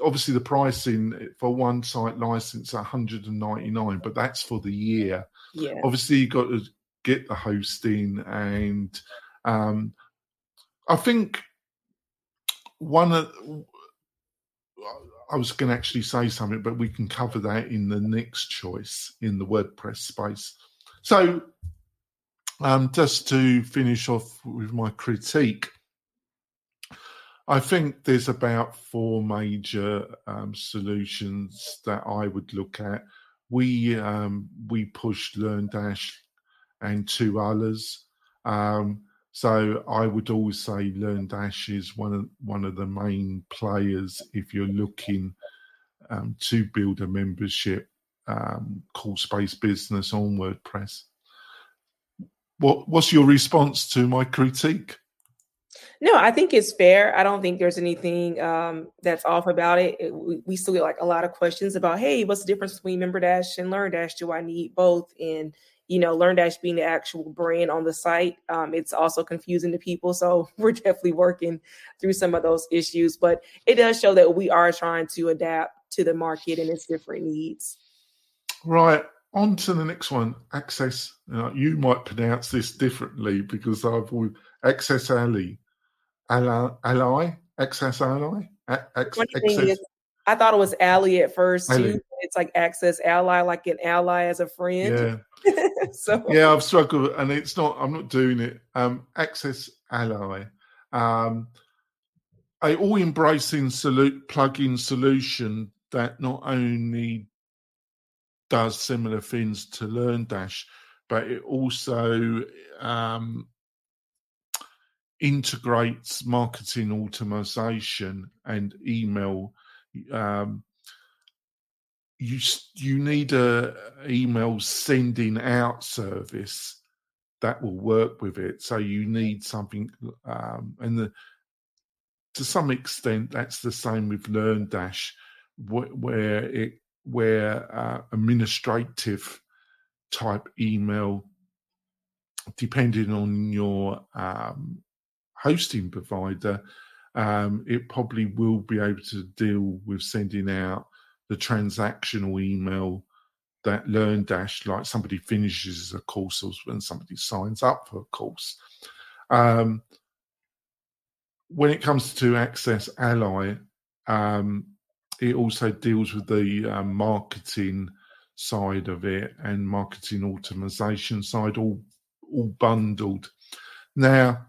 B: obviously the pricing for one site license 199 but that's for the year.
C: Yeah.
B: Obviously you've got to get the hosting and um i think one of I was going to actually say something, but we can cover that in the next choice in the WordPress space. So, um, just to finish off with my critique, I think there's about four major um, solutions that I would look at. We um, we pushed LearnDash and two others. Um, so I would always say LearnDash is one of one of the main players if you're looking um, to build a membership um, course based business on WordPress. what what's your response to my critique?
C: No, I think it's fair. I don't think there's anything um, that's off about it. it we, we, still get like a lot of questions about, hey, what's the difference between MemberDash and LearnDash? Do I need both? And you know, LearnDash being the actual brand on the site, um, it's also confusing to people. So we're definitely working through some of those issues, but it does show that we are trying to adapt to the market and its different needs.
B: Right. On to the next one. Access. Uh, you might pronounce this differently because I've Access Ally. Ally, ally, Access Ally. Access,
C: is, I thought it was Ally at first too. It's like Access Ally, like an ally as a friend.
B: Yeah. so yeah, I've struggled, and it's not. I'm not doing it. Um, Access Ally. Um, a all embracing salute plug-in solution that not only does similar things to LearnDash, but it also um, integrates marketing automation and email. Um, you you need a email sending out service that will work with it. So you need something, um, and the, to some extent, that's the same with learn LearnDash, where it where uh, administrative type email, depending on your um, hosting provider, um, it probably will be able to deal with sending out the transactional email that learn dash like somebody finishes a course or when somebody signs up for a course. Um, when it comes to Access Ally, um, it also deals with the um, marketing side of it and marketing automation side, all all bundled. Now,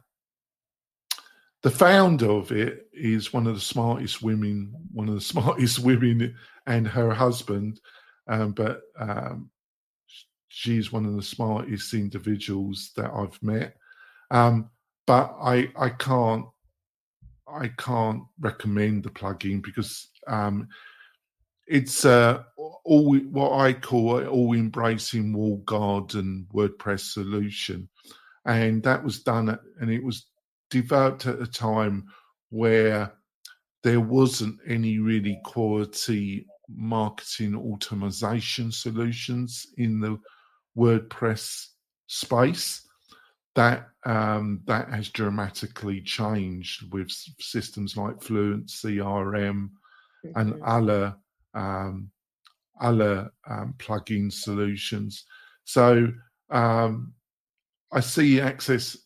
B: the founder of it is one of the smartest women, one of the smartest women, and her husband. Um, but um, she's one of the smartest individuals that I've met. Um, but I I can't I can't recommend the plugin because um, it's uh, all what I call all embracing wall garden WordPress solution, and that was done at, and it was developed at a time where there wasn't any really quality marketing automation solutions in the WordPress space. That um, that has dramatically changed with systems like Fluent CRM mm-hmm. and other um, other um, plugin solutions. So um, I see Access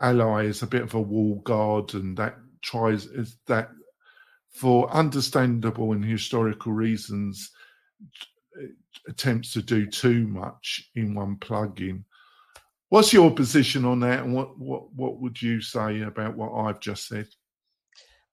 B: Ally as a bit of a wall guard, and that tries is that for understandable and historical reasons attempts to do too much in one plugin What's your position on that, and what what what would you say about what I've just said?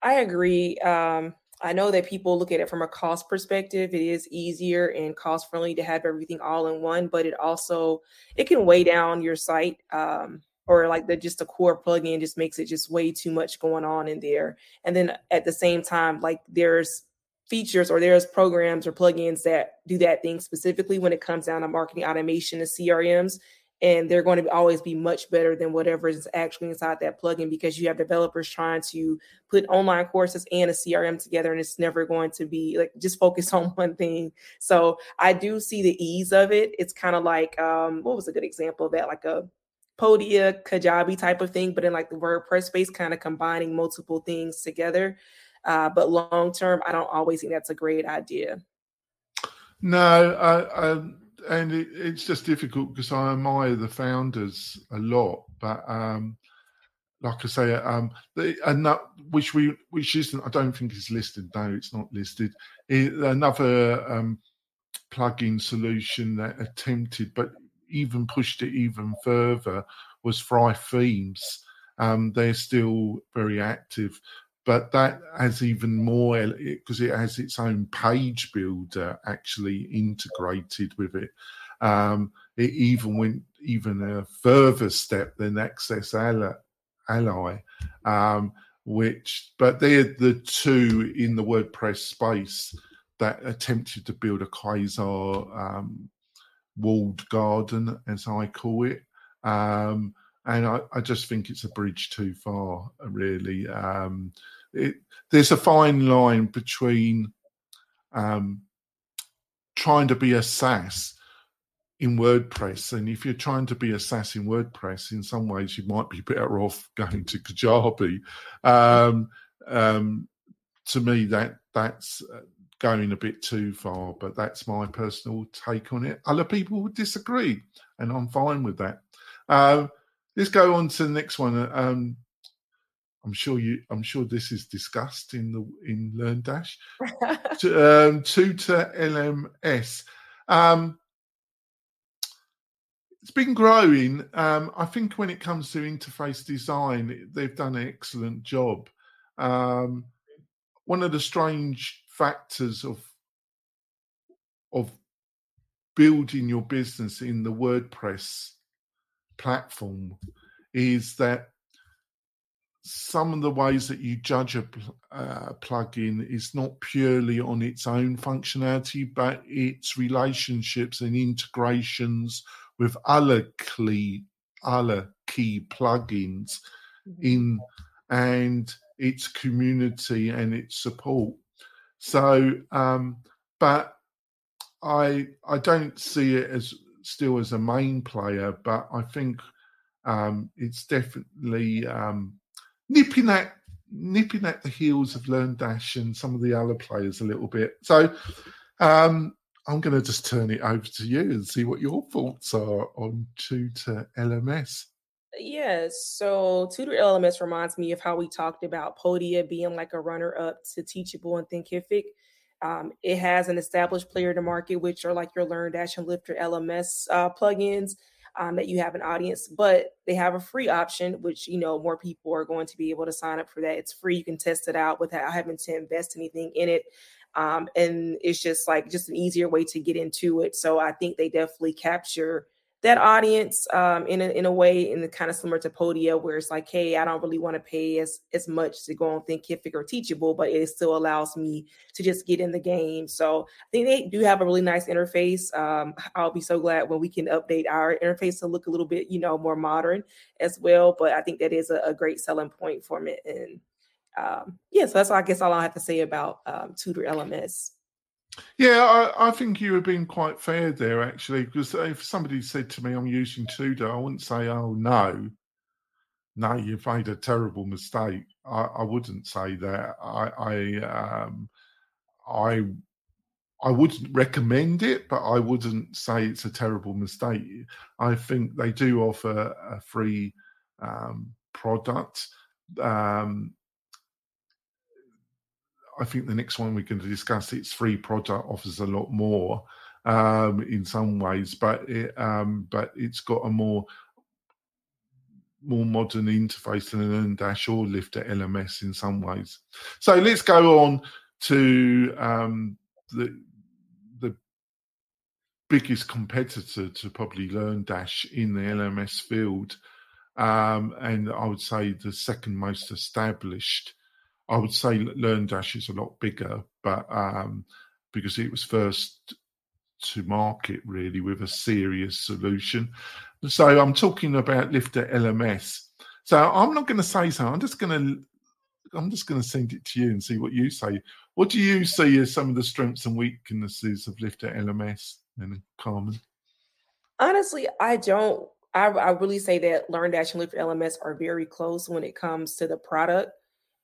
C: I agree. Um, I know that people look at it from a cost perspective. It is easier and cost friendly to have everything all in one, but it also it can weigh down your site. Um, or like the just a core plugin just makes it just way too much going on in there. And then at the same time, like there's features or there's programs or plugins that do that thing specifically when it comes down to marketing automation and CRMs and they're going to always be much better than whatever is actually inside that plugin because you have developers trying to put online courses and a crm together and it's never going to be like just focus on one thing. So i do see the ease of it. It's kind of like um what was a good example of that? Like a podia kajabi type of thing but in like the wordpress space kind of combining multiple things together. Uh, but long term i don't always think that's a great idea.
B: No i, I and it, it's just difficult because I admire the founders a lot, but um, like I say, um, the, another, which we which isn't, I don't think is listed. No, it's not listed. It, another um, plugin solution that attempted, but even pushed it even further was Thrive Themes. Um, they're still very active, but that has even more because it has its own page builder actually integrated with it. Um, it even went even a further step than Access Ally um, which but they're the two in the WordPress space that attempted to build a quasar um, walled garden, as I call it. Um, and I, I, just think it's a bridge too far, really. Um, it, there's a fine line between um, trying to be a SaaS in WordPress, and if you're trying to be a SaaS in WordPress, in some ways you might be better off going to Kajabi. Um, um, to me, that that's uh, going a bit too far, but that's my personal take on it. Other people would disagree, and I'm fine with that. Uh, let's go on to the next one. Um, I'm sure you. I'm sure this is discussed in the in LearnDash. to, um, Tutor LMS. Um, it's been growing. Um, I think when it comes to interface design, they've done an excellent job. Um, one of the strange factors of of building your business in the WordPress platform is that some of the ways that you judge a uh, plugin is not purely on its own functionality, but its relationships and integrations with other key other key plugins mm-hmm. in and its community and its support. So, um, but I I don't see it as still as a main player, but I think um, it's definitely um, nipping at nipping at the heels of LearnDash and some of the other players a little bit. So um, I'm going to just turn it over to you and see what your thoughts are on Tutor LMS.
C: Yes. So Tutor LMS reminds me of how we talked about Podia being like a runner up to Teachable and Thinkific. Um, it has an established player to market, which are like your LearnDash and Lifter LMS uh, plugins um, that you have an audience, but they have a free option, which you know more people are going to be able to sign up for that. It's free; you can test it out without having to invest anything in it, um, and it's just like just an easier way to get into it. So I think they definitely capture that audience um, in a, in a way in the kind of similar to Podia, where it's like, hey, I don't really want to pay as as much to go on Thinkific or Teachable, but it still allows me to just get in the game. So I think they do have a really nice interface. Um, I'll be so glad when we can update our interface to look a little bit, you know, more modern as well. But I think that is a, a great selling point for me. And um, yeah, so that's I guess all I have to say about um, Tutor LMS.
B: Yeah, I, I, think you were being quite fair there, actually, because if somebody said to me, I'm using Tutor, I wouldn't say, oh, no, no, you've made a terrible mistake. I, I wouldn't say that. I, I, um, I, I wouldn't recommend it, but I wouldn't say it's a terrible mistake. I think they do offer a free um, product. Um, I think the next one we're going to discuss, its free product offers a lot more um, in some ways, but it, um, but it's got a more more modern interface than LearnDash or Lifter LMS in some ways. So let's go on to um, the the biggest competitor to probably LearnDash in the LMS field, um, and I would say the second most established I would say LearnDash is a lot bigger, but um, because it was first to market really with a serious solution. So I'm talking about Lifter LMS. So I'm not going to say so. I'm just going to I'm just going to send it to you and see what you say. What do you see as some of the strengths and weaknesses of Lifter LMS, and Karmen?
C: Honestly, I don't. I, I really say that LearnDash and Lifter LMS are very close when it comes to the product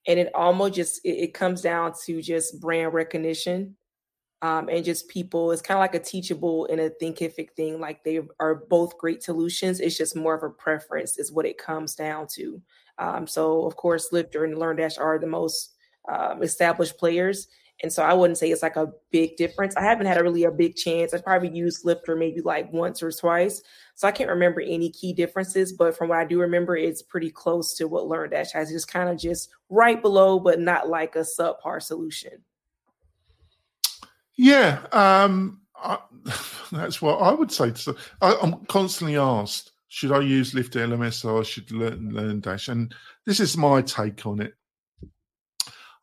C: and it almost just it, it comes down to just brand recognition um, and just people it's kind of like a teachable and a thinkific thing like they are both great solutions it's just more of a preference is what it comes down to. Um, so of course lifter and Learn Dash are the most um, established players and so I wouldn't say it's like a big difference. I haven't had a really a big chance. I've probably used Lifter maybe like once or twice. So I can't remember any key differences, but from what I do remember, it's pretty close to what Learn Dash has. It's kind of just right below, but not like a subpar solution.
B: Yeah, um, I, that's what I would say. To, I, I'm constantly asked, should I use Lifter LMS or should learn, learn Dash? And this is my take on it.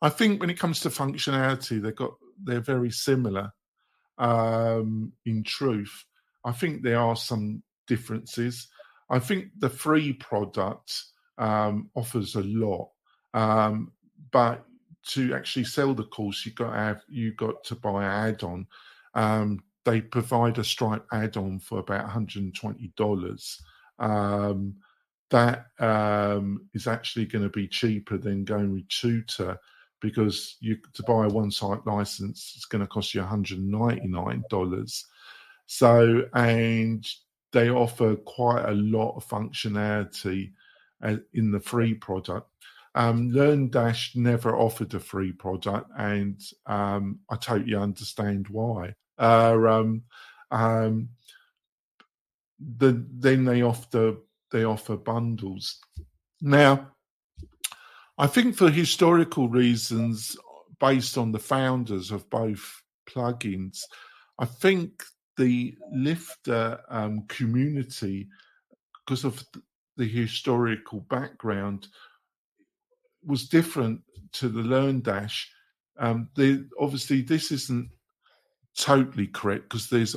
B: I think when it comes to functionality, they've got they're very similar. Um, in truth, I think there are some differences. I think the free product um, offers a lot, um, but to actually sell the course, you got to have you got to buy an add-on. Um, they provide a Stripe add-on for about $120. Um, that um, is actually going to be cheaper than going with Tutor because you to buy a one-site license it's going to cost you $199. So and they offer quite a lot of functionality uh, in the free product. Um, LearnDash never offered a free product, and um, I totally understand why. Uh, um, um, the, then they offer they offer bundles. Now, I think for historical reasons, based on the founders of both plugins, I think the Lifter um, community, because of the historical background, was different to the LearnDash. Um, they, obviously, this isn't totally correct because there's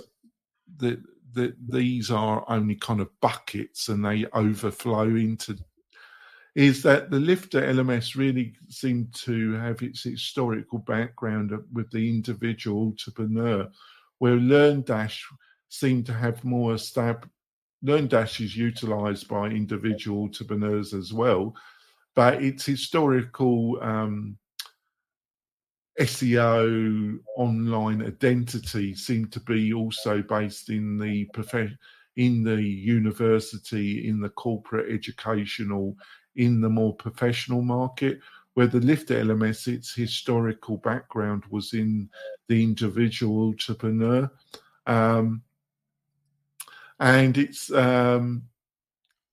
B: the, the these are only kind of buckets and they overflow into is that the lifter LMS really seemed to have its historical background with the individual entrepreneur, where LearnDash seemed to have more established. LearnDash is utilized by individual entrepreneurs as well, but its historical um, SEO online identity seemed to be also based in the prof- in the university, in the corporate educational, in the more professional market. Where the Lifter LMS, its historical background was in the individual entrepreneur, um, and it's. Um,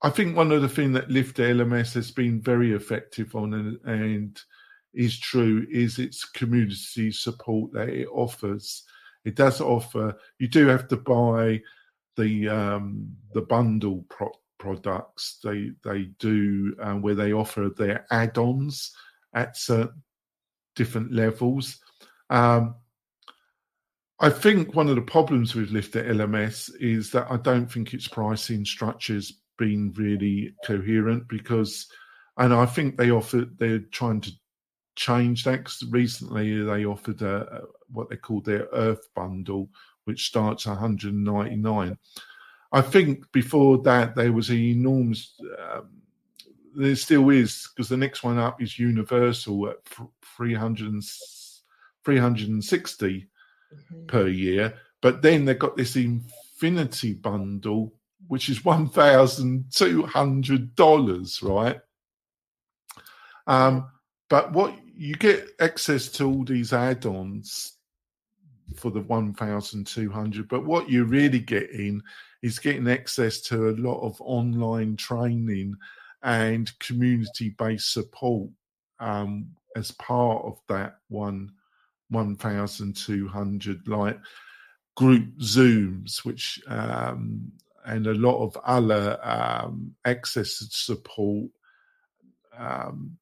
B: I think one of the things that Lifter LMS has been very effective on, and, and is true is its community support that it offers. It does offer. You do have to buy the um, the bundle pro- products. They they do um, where they offer their add-ons at certain different levels. Um, I think one of the problems with Lifter LMS is that I don't think its pricing structure's been really coherent because, and I think they offer they're trying to change that because recently they offered a, a, what they call their Earth bundle, which starts 199. I think before that there was an enormous. Um, there still is because the next one up is Universal at 300, 360 mm-hmm. per year, but then they've got this Infinity bundle, which is one thousand two hundred dollars, right? Um, but what you get access to all these add-ons for the 1200 but what you're really getting is getting access to a lot of online training and community-based support um, as part of that one 1200 like group zooms which um, and a lot of other um, access to support um,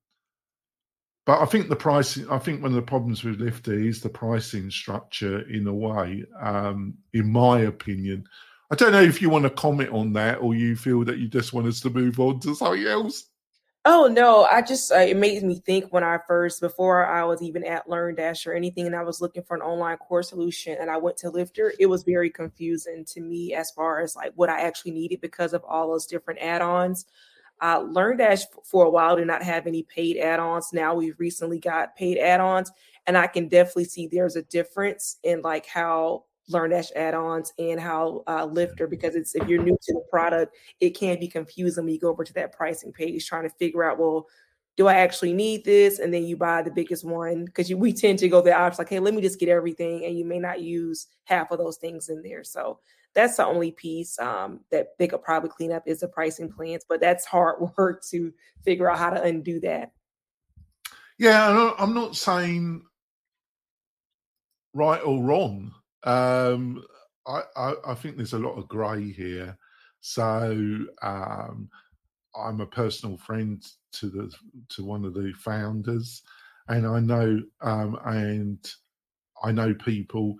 B: but I think the pricing, I think one of the problems with Lifter is the pricing structure in a way, um, in my opinion. I don't know if you want to comment on that or you feel that you just want us to move on to something else.
C: Oh no, I just uh, it made me think when I first before I was even at Learn Dash or anything, and I was looking for an online course solution, and I went to Lifter. It was very confusing to me as far as like what I actually needed because of all those different add-ons. Uh, LearnDash for a while did not have any paid add-ons. Now we've recently got paid add-ons, and I can definitely see there's a difference in like how LearnDash add-ons and how uh, Lifter because it's if you're new to the product, it can be confusing when you go over to that pricing page trying to figure out well. Do I actually need this? And then you buy the biggest one because we tend to go the option like, hey, let me just get everything, and you may not use half of those things in there. So that's the only piece um, that they could probably clean up is the pricing plans, but that's hard work to figure out how to undo that.
B: Yeah, I'm not saying right or wrong. Um, I, I, I, think there's a lot of grey here. So um, I'm a personal friend to the to one of the founders, and I know um, and I know people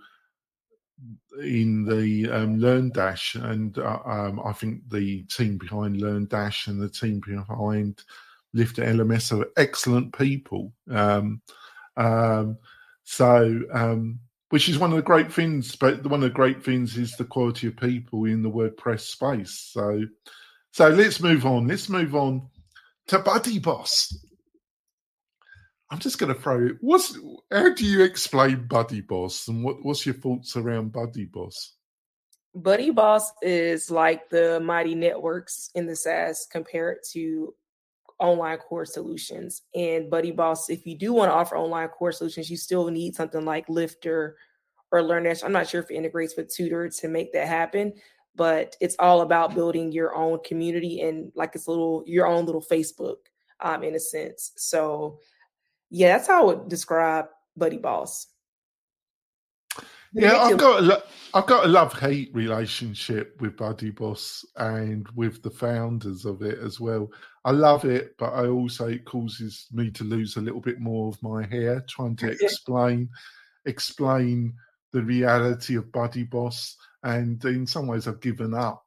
B: in the um, LearnDash, and uh, um, I think the team behind Learn Dash and the team behind Lift LMS are excellent people. Um, um, so, um, which is one of the great things, but one of the great things is the quality of people in the WordPress space. So, so let's move on. Let's move on to Buddy Boss. I'm just going to throw it. What's how do you explain Buddy Boss, and what, what's your thoughts around Buddy Boss?
C: Buddy Boss is like the mighty networks in the SaaS compared to online course solutions. And Buddy Boss, if you do want to offer online course solutions, you still need something like Lifter or LearnDash. I'm not sure if it integrates with Tutor to make that happen, but it's all about building your own community and like it's little your own little Facebook um, in a sense. So yeah, that's how I would describe Buddy Boss.
B: Yeah, I've got a, I've got a love hate relationship with Buddy Boss and with the founders of it as well. I love it, but I also it causes me to lose a little bit more of my hair trying to explain explain the reality of Buddy Boss, and in some ways I've given up.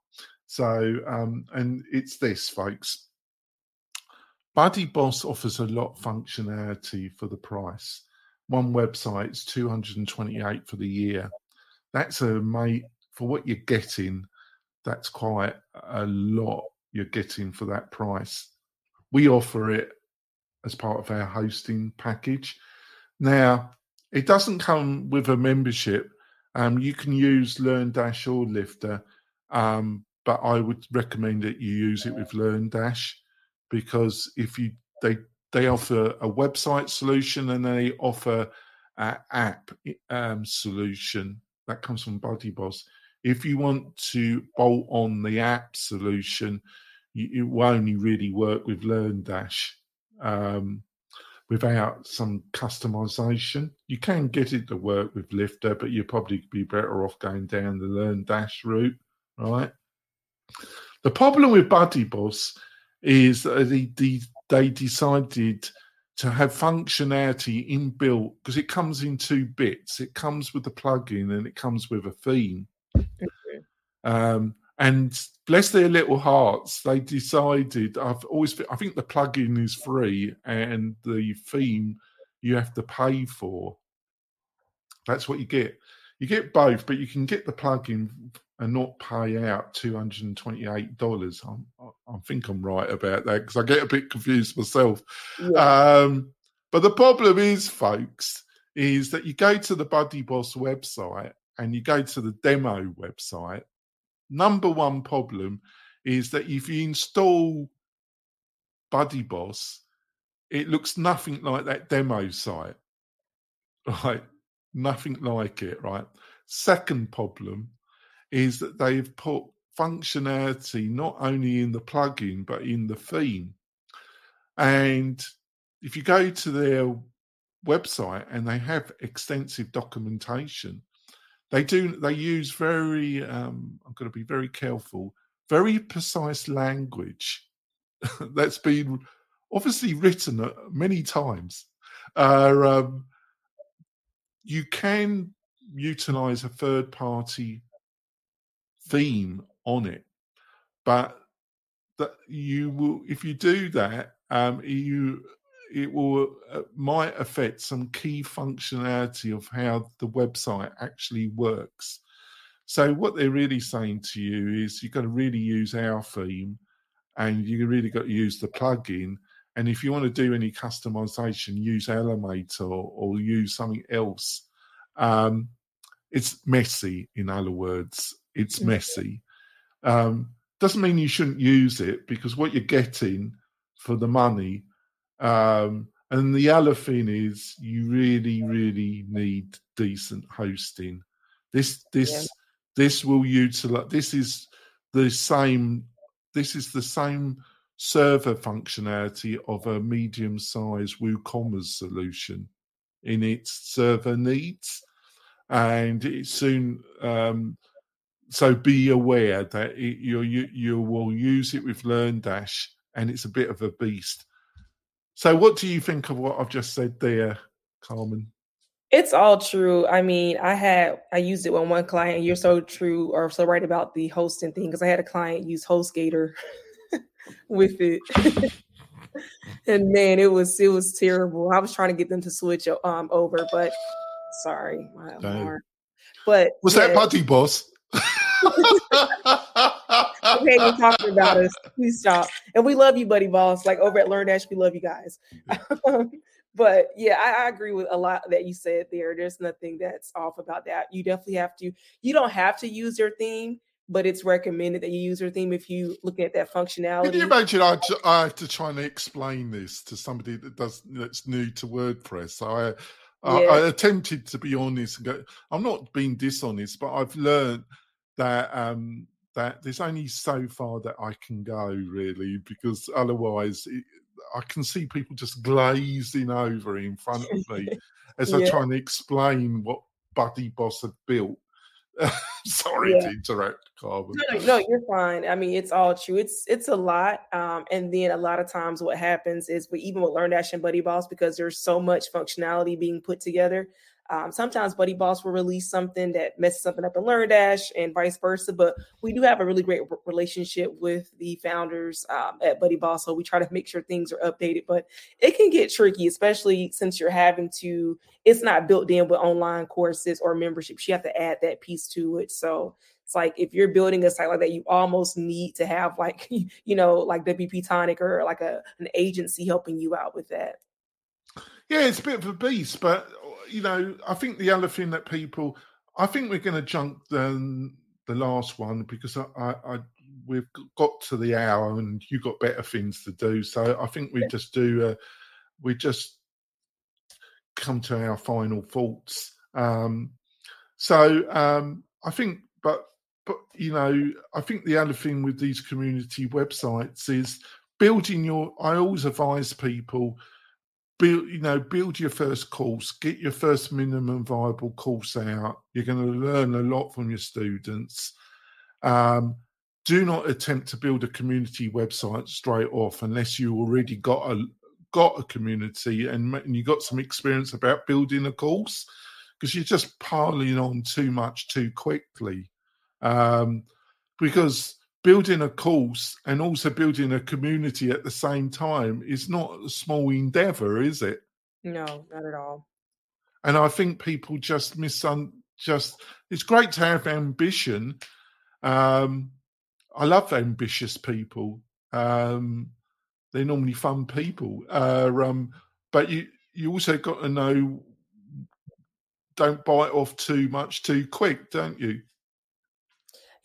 B: So, um, and it's this, folks. Buddy Boss offers a lot of functionality for the price. One website's 228 for the year. That's a mate for what you're getting. That's quite a lot you're getting for that price. We offer it as part of our hosting package. Now, it doesn't come with a membership. Um, you can use Learn Dash or Lifter, um, but I would recommend that you use it with LearnDash because if you they they offer a website solution and they offer an app um, solution that comes from Buddy Boss. If you want to bolt on the app solution, you, it will only really work with LearnDash um, without some customization. You can get it to work with Lifter, but you'd probably be better off going down the LearnDash route, right? The problem with Buddy Boss is that they, they decided to have functionality inbuilt because it comes in two bits. It comes with the plugin and it comes with a theme. Okay. Um, and bless their little hearts, they decided. I've always, I think the plugin is free and the theme you have to pay for. That's what you get. You get both, but you can get the plugin and not pay out two hundred and twenty-eight dollars. I, I think I'm right about that because I get a bit confused myself. Yeah. Um, but the problem is, folks, is that you go to the Buddy Boss website and you go to the demo website. Number one problem is that if you install Buddy Boss, it looks nothing like that demo site. Right? Nothing like it, right? Second problem is that they've put functionality not only in the plugin but in the theme. And if you go to their website and they have extensive documentation, they do they use very um, I'm going to be very careful, very precise language that's been obviously written uh, many times. Uh, um, you can utilize a third party theme on it. But that you will, if you do that, um, you it will uh, might affect some key functionality of how the website actually works. So what they're really saying to you is you've got to really use our theme, and you really got to use the plugin. And if you want to do any customization, use Elementor or, or use something else. Um, it's messy, in other words. It's messy. Um, doesn't mean you shouldn't use it because what you're getting for the money. Um, and the other thing is, you really, really need decent hosting. This, this, yeah. this will utilize. This is the same. This is the same server functionality of a medium-sized WooCommerce solution in its server needs, and it soon um, so be aware that it, you, you you will use it with LearnDash, and it's a bit of a beast. So, what do you think of what I've just said there, Karmen?
C: It's all true. I mean, I had I used it with one client. You're so true or so right about the hosting thing because I had a client use HostGator with it. and man, it was it was terrible. I was trying to get them to switch um over, but sorry, my But
B: was yeah. that Buddy Boss?
C: Okay, we're talking about us. Please stop. And we love you, Buddy Boss. Like over at Learn Dash, we love you guys. Um, but yeah, I, I, agree with a lot that you said there. There's nothing that's off about that. You definitely have to, you don't have to use your theme, but it's recommended that you use your theme if you look at that functionality.
B: Can you imagine I, I have to try and explain this to somebody that does that's new to WordPress? So I I, yeah. I attempted to be honest and go, I'm not being dishonest, but I've learned that um that there's only so far that I can go really because otherwise it, I can see people just glazing over in front of me as yeah. I try and explain what BuddyBoss had built. Sorry yeah. to interrupt, Karmen.
C: No, no, you're fine. I mean, it's all true. It's it's a lot, um, and then a lot of times what happens is we even with LearnDash and BuddyBoss because there's so much functionality being put together. Um, sometimes BuddyBoss will release something that messes something up in LearnDash and vice versa. But we do have a really great relationship with the founders um, at BuddyBoss. So we try to make sure things are updated. But it can get tricky, especially since you're having to, it's not built in with online courses or memberships. You have to add that piece to it. So it's like if you're building a site like that, you almost need to have like, you know, like WP Tonic or like a an agency helping you out with that.
B: Yeah, it's a bit of a beast, but you know, I think the other thing that people, I think we're going to jump the the last one because I, I, I, we've got to the hour and you got better things to do. So I think we just do, uh, we just come to our final thoughts. Um, so um, I think, but but you know, I think the other thing with these community websites is building your. I always advise people build you know build your first course get your first minimum viable course out. You're going to learn a lot from your students. Um, do not attempt to build a community website straight off unless you already got a got a community and, and you got some experience about building a course because you're just piling on too much too quickly. Um, because building a course and also building a community at the same time is not a small endeavor, is it?
C: No, not at all.
B: And I think people just misun just it's great to have ambition. Um, I love ambitious people. Um, they're normally fun people. Uh, um, but you you also got to know don't bite off too much too quick, don't you?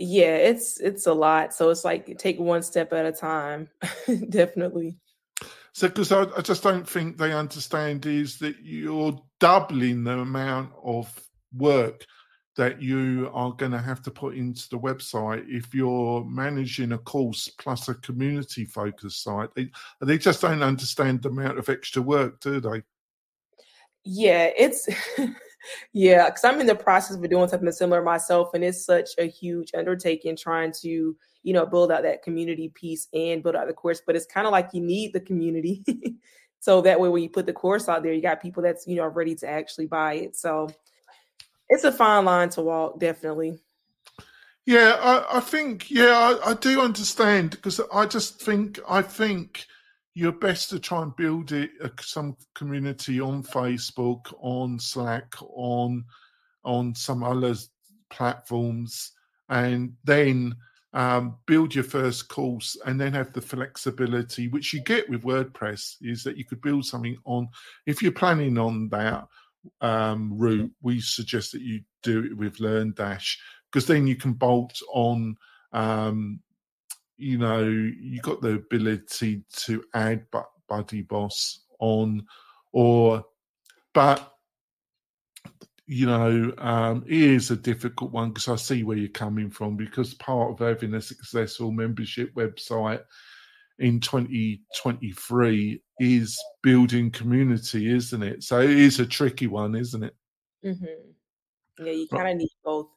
C: Yeah it's it's a lot so it's like take one step at a time definitely.
B: So because I, I, just don't think they understand is that you're doubling the amount of work that you are going to have to put into the website if you're managing a course plus a community focused site. They, they just don't understand the amount of extra work do they?
C: Yeah it's yeah, because I'm in the process of doing something similar myself, and it's such a huge undertaking trying to, you know, build out that community piece and build out the course. But it's kind of like you need the community, so that way when you put the course out there, you got people that's you know ready to actually buy it. So it's a fine line to walk, definitely.
B: Yeah, I, I think yeah, I, I do understand because I just think I think you're best to try and build it uh, some community on Facebook, on Slack, on on some other platforms, and then um, build your first course, and then have the flexibility which you get with WordPress is that you could build something on. If you're planning on that um, route, we suggest that you do it with LearnDash because then you can bolt on um, you know, you got the ability to add BuddyBoss on, or, but, you know, um, it is a difficult one because I see where you're coming from because part of having a successful membership website in 2023 is building community, isn't it? So it is a tricky one, isn't it?
C: Mm-hmm. Yeah, you kind of right. need both.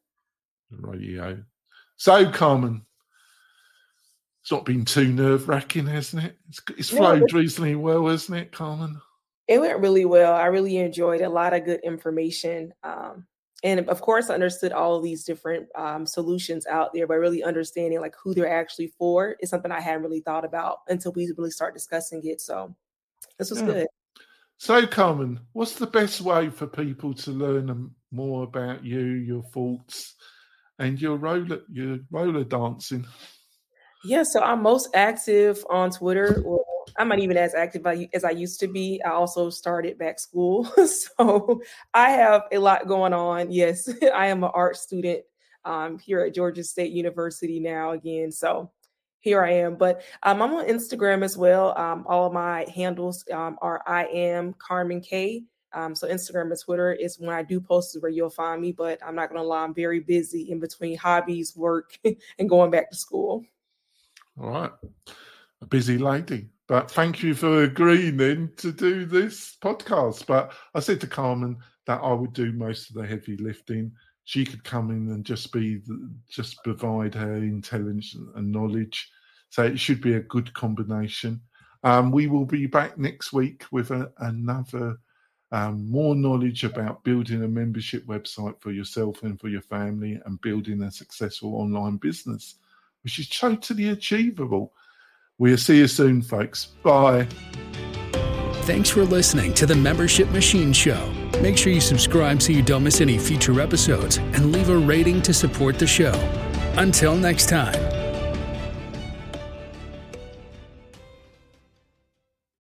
B: Right, yeah. So, Karmen, it's not been too nerve wracking, hasn't it? It's, it's flowed no, reasonably well, hasn't it, Karmen?
C: It went really well. I really enjoyed a lot of good information. Um, and of course, I understood all these different um, solutions out there, but really understanding like who they're actually for is something I hadn't really thought about until we really start discussing it. So this was yeah. good.
B: So, Karmen, what's the best way for people to learn more about you, your thoughts, and your roller your roller dancing?
C: Yeah, so I'm most active on Twitter. Well, I'm not even as active as I used to be. I also started back school, so I have a lot going on. Yes, I am an art student um, here at Georgia State University now again. So here I am. But um, I'm on Instagram as well. Um, all of my handles um, are I am Karmen K. Um, so Instagram and Twitter is when I do post where you'll find me. But I'm not gonna lie, I'm very busy in between hobbies, work, and going back to school.
B: All right, a busy lady. But thank you for agreeing to do this podcast. But I said to Karmen that I would do most of the heavy lifting she could come in and just be just provide her intelligence and knowledge. So it should be a good combination. Um, we will be back next week with a, another um, more knowledge about building a membership website for yourself and for your family and building a successful online business, which is totally achievable. We'll see you soon, folks. Bye.
A: Thanks for listening to the Membership Machine Show. Make sure you subscribe so you don't miss any future episodes and leave a rating to support the show. Until next time.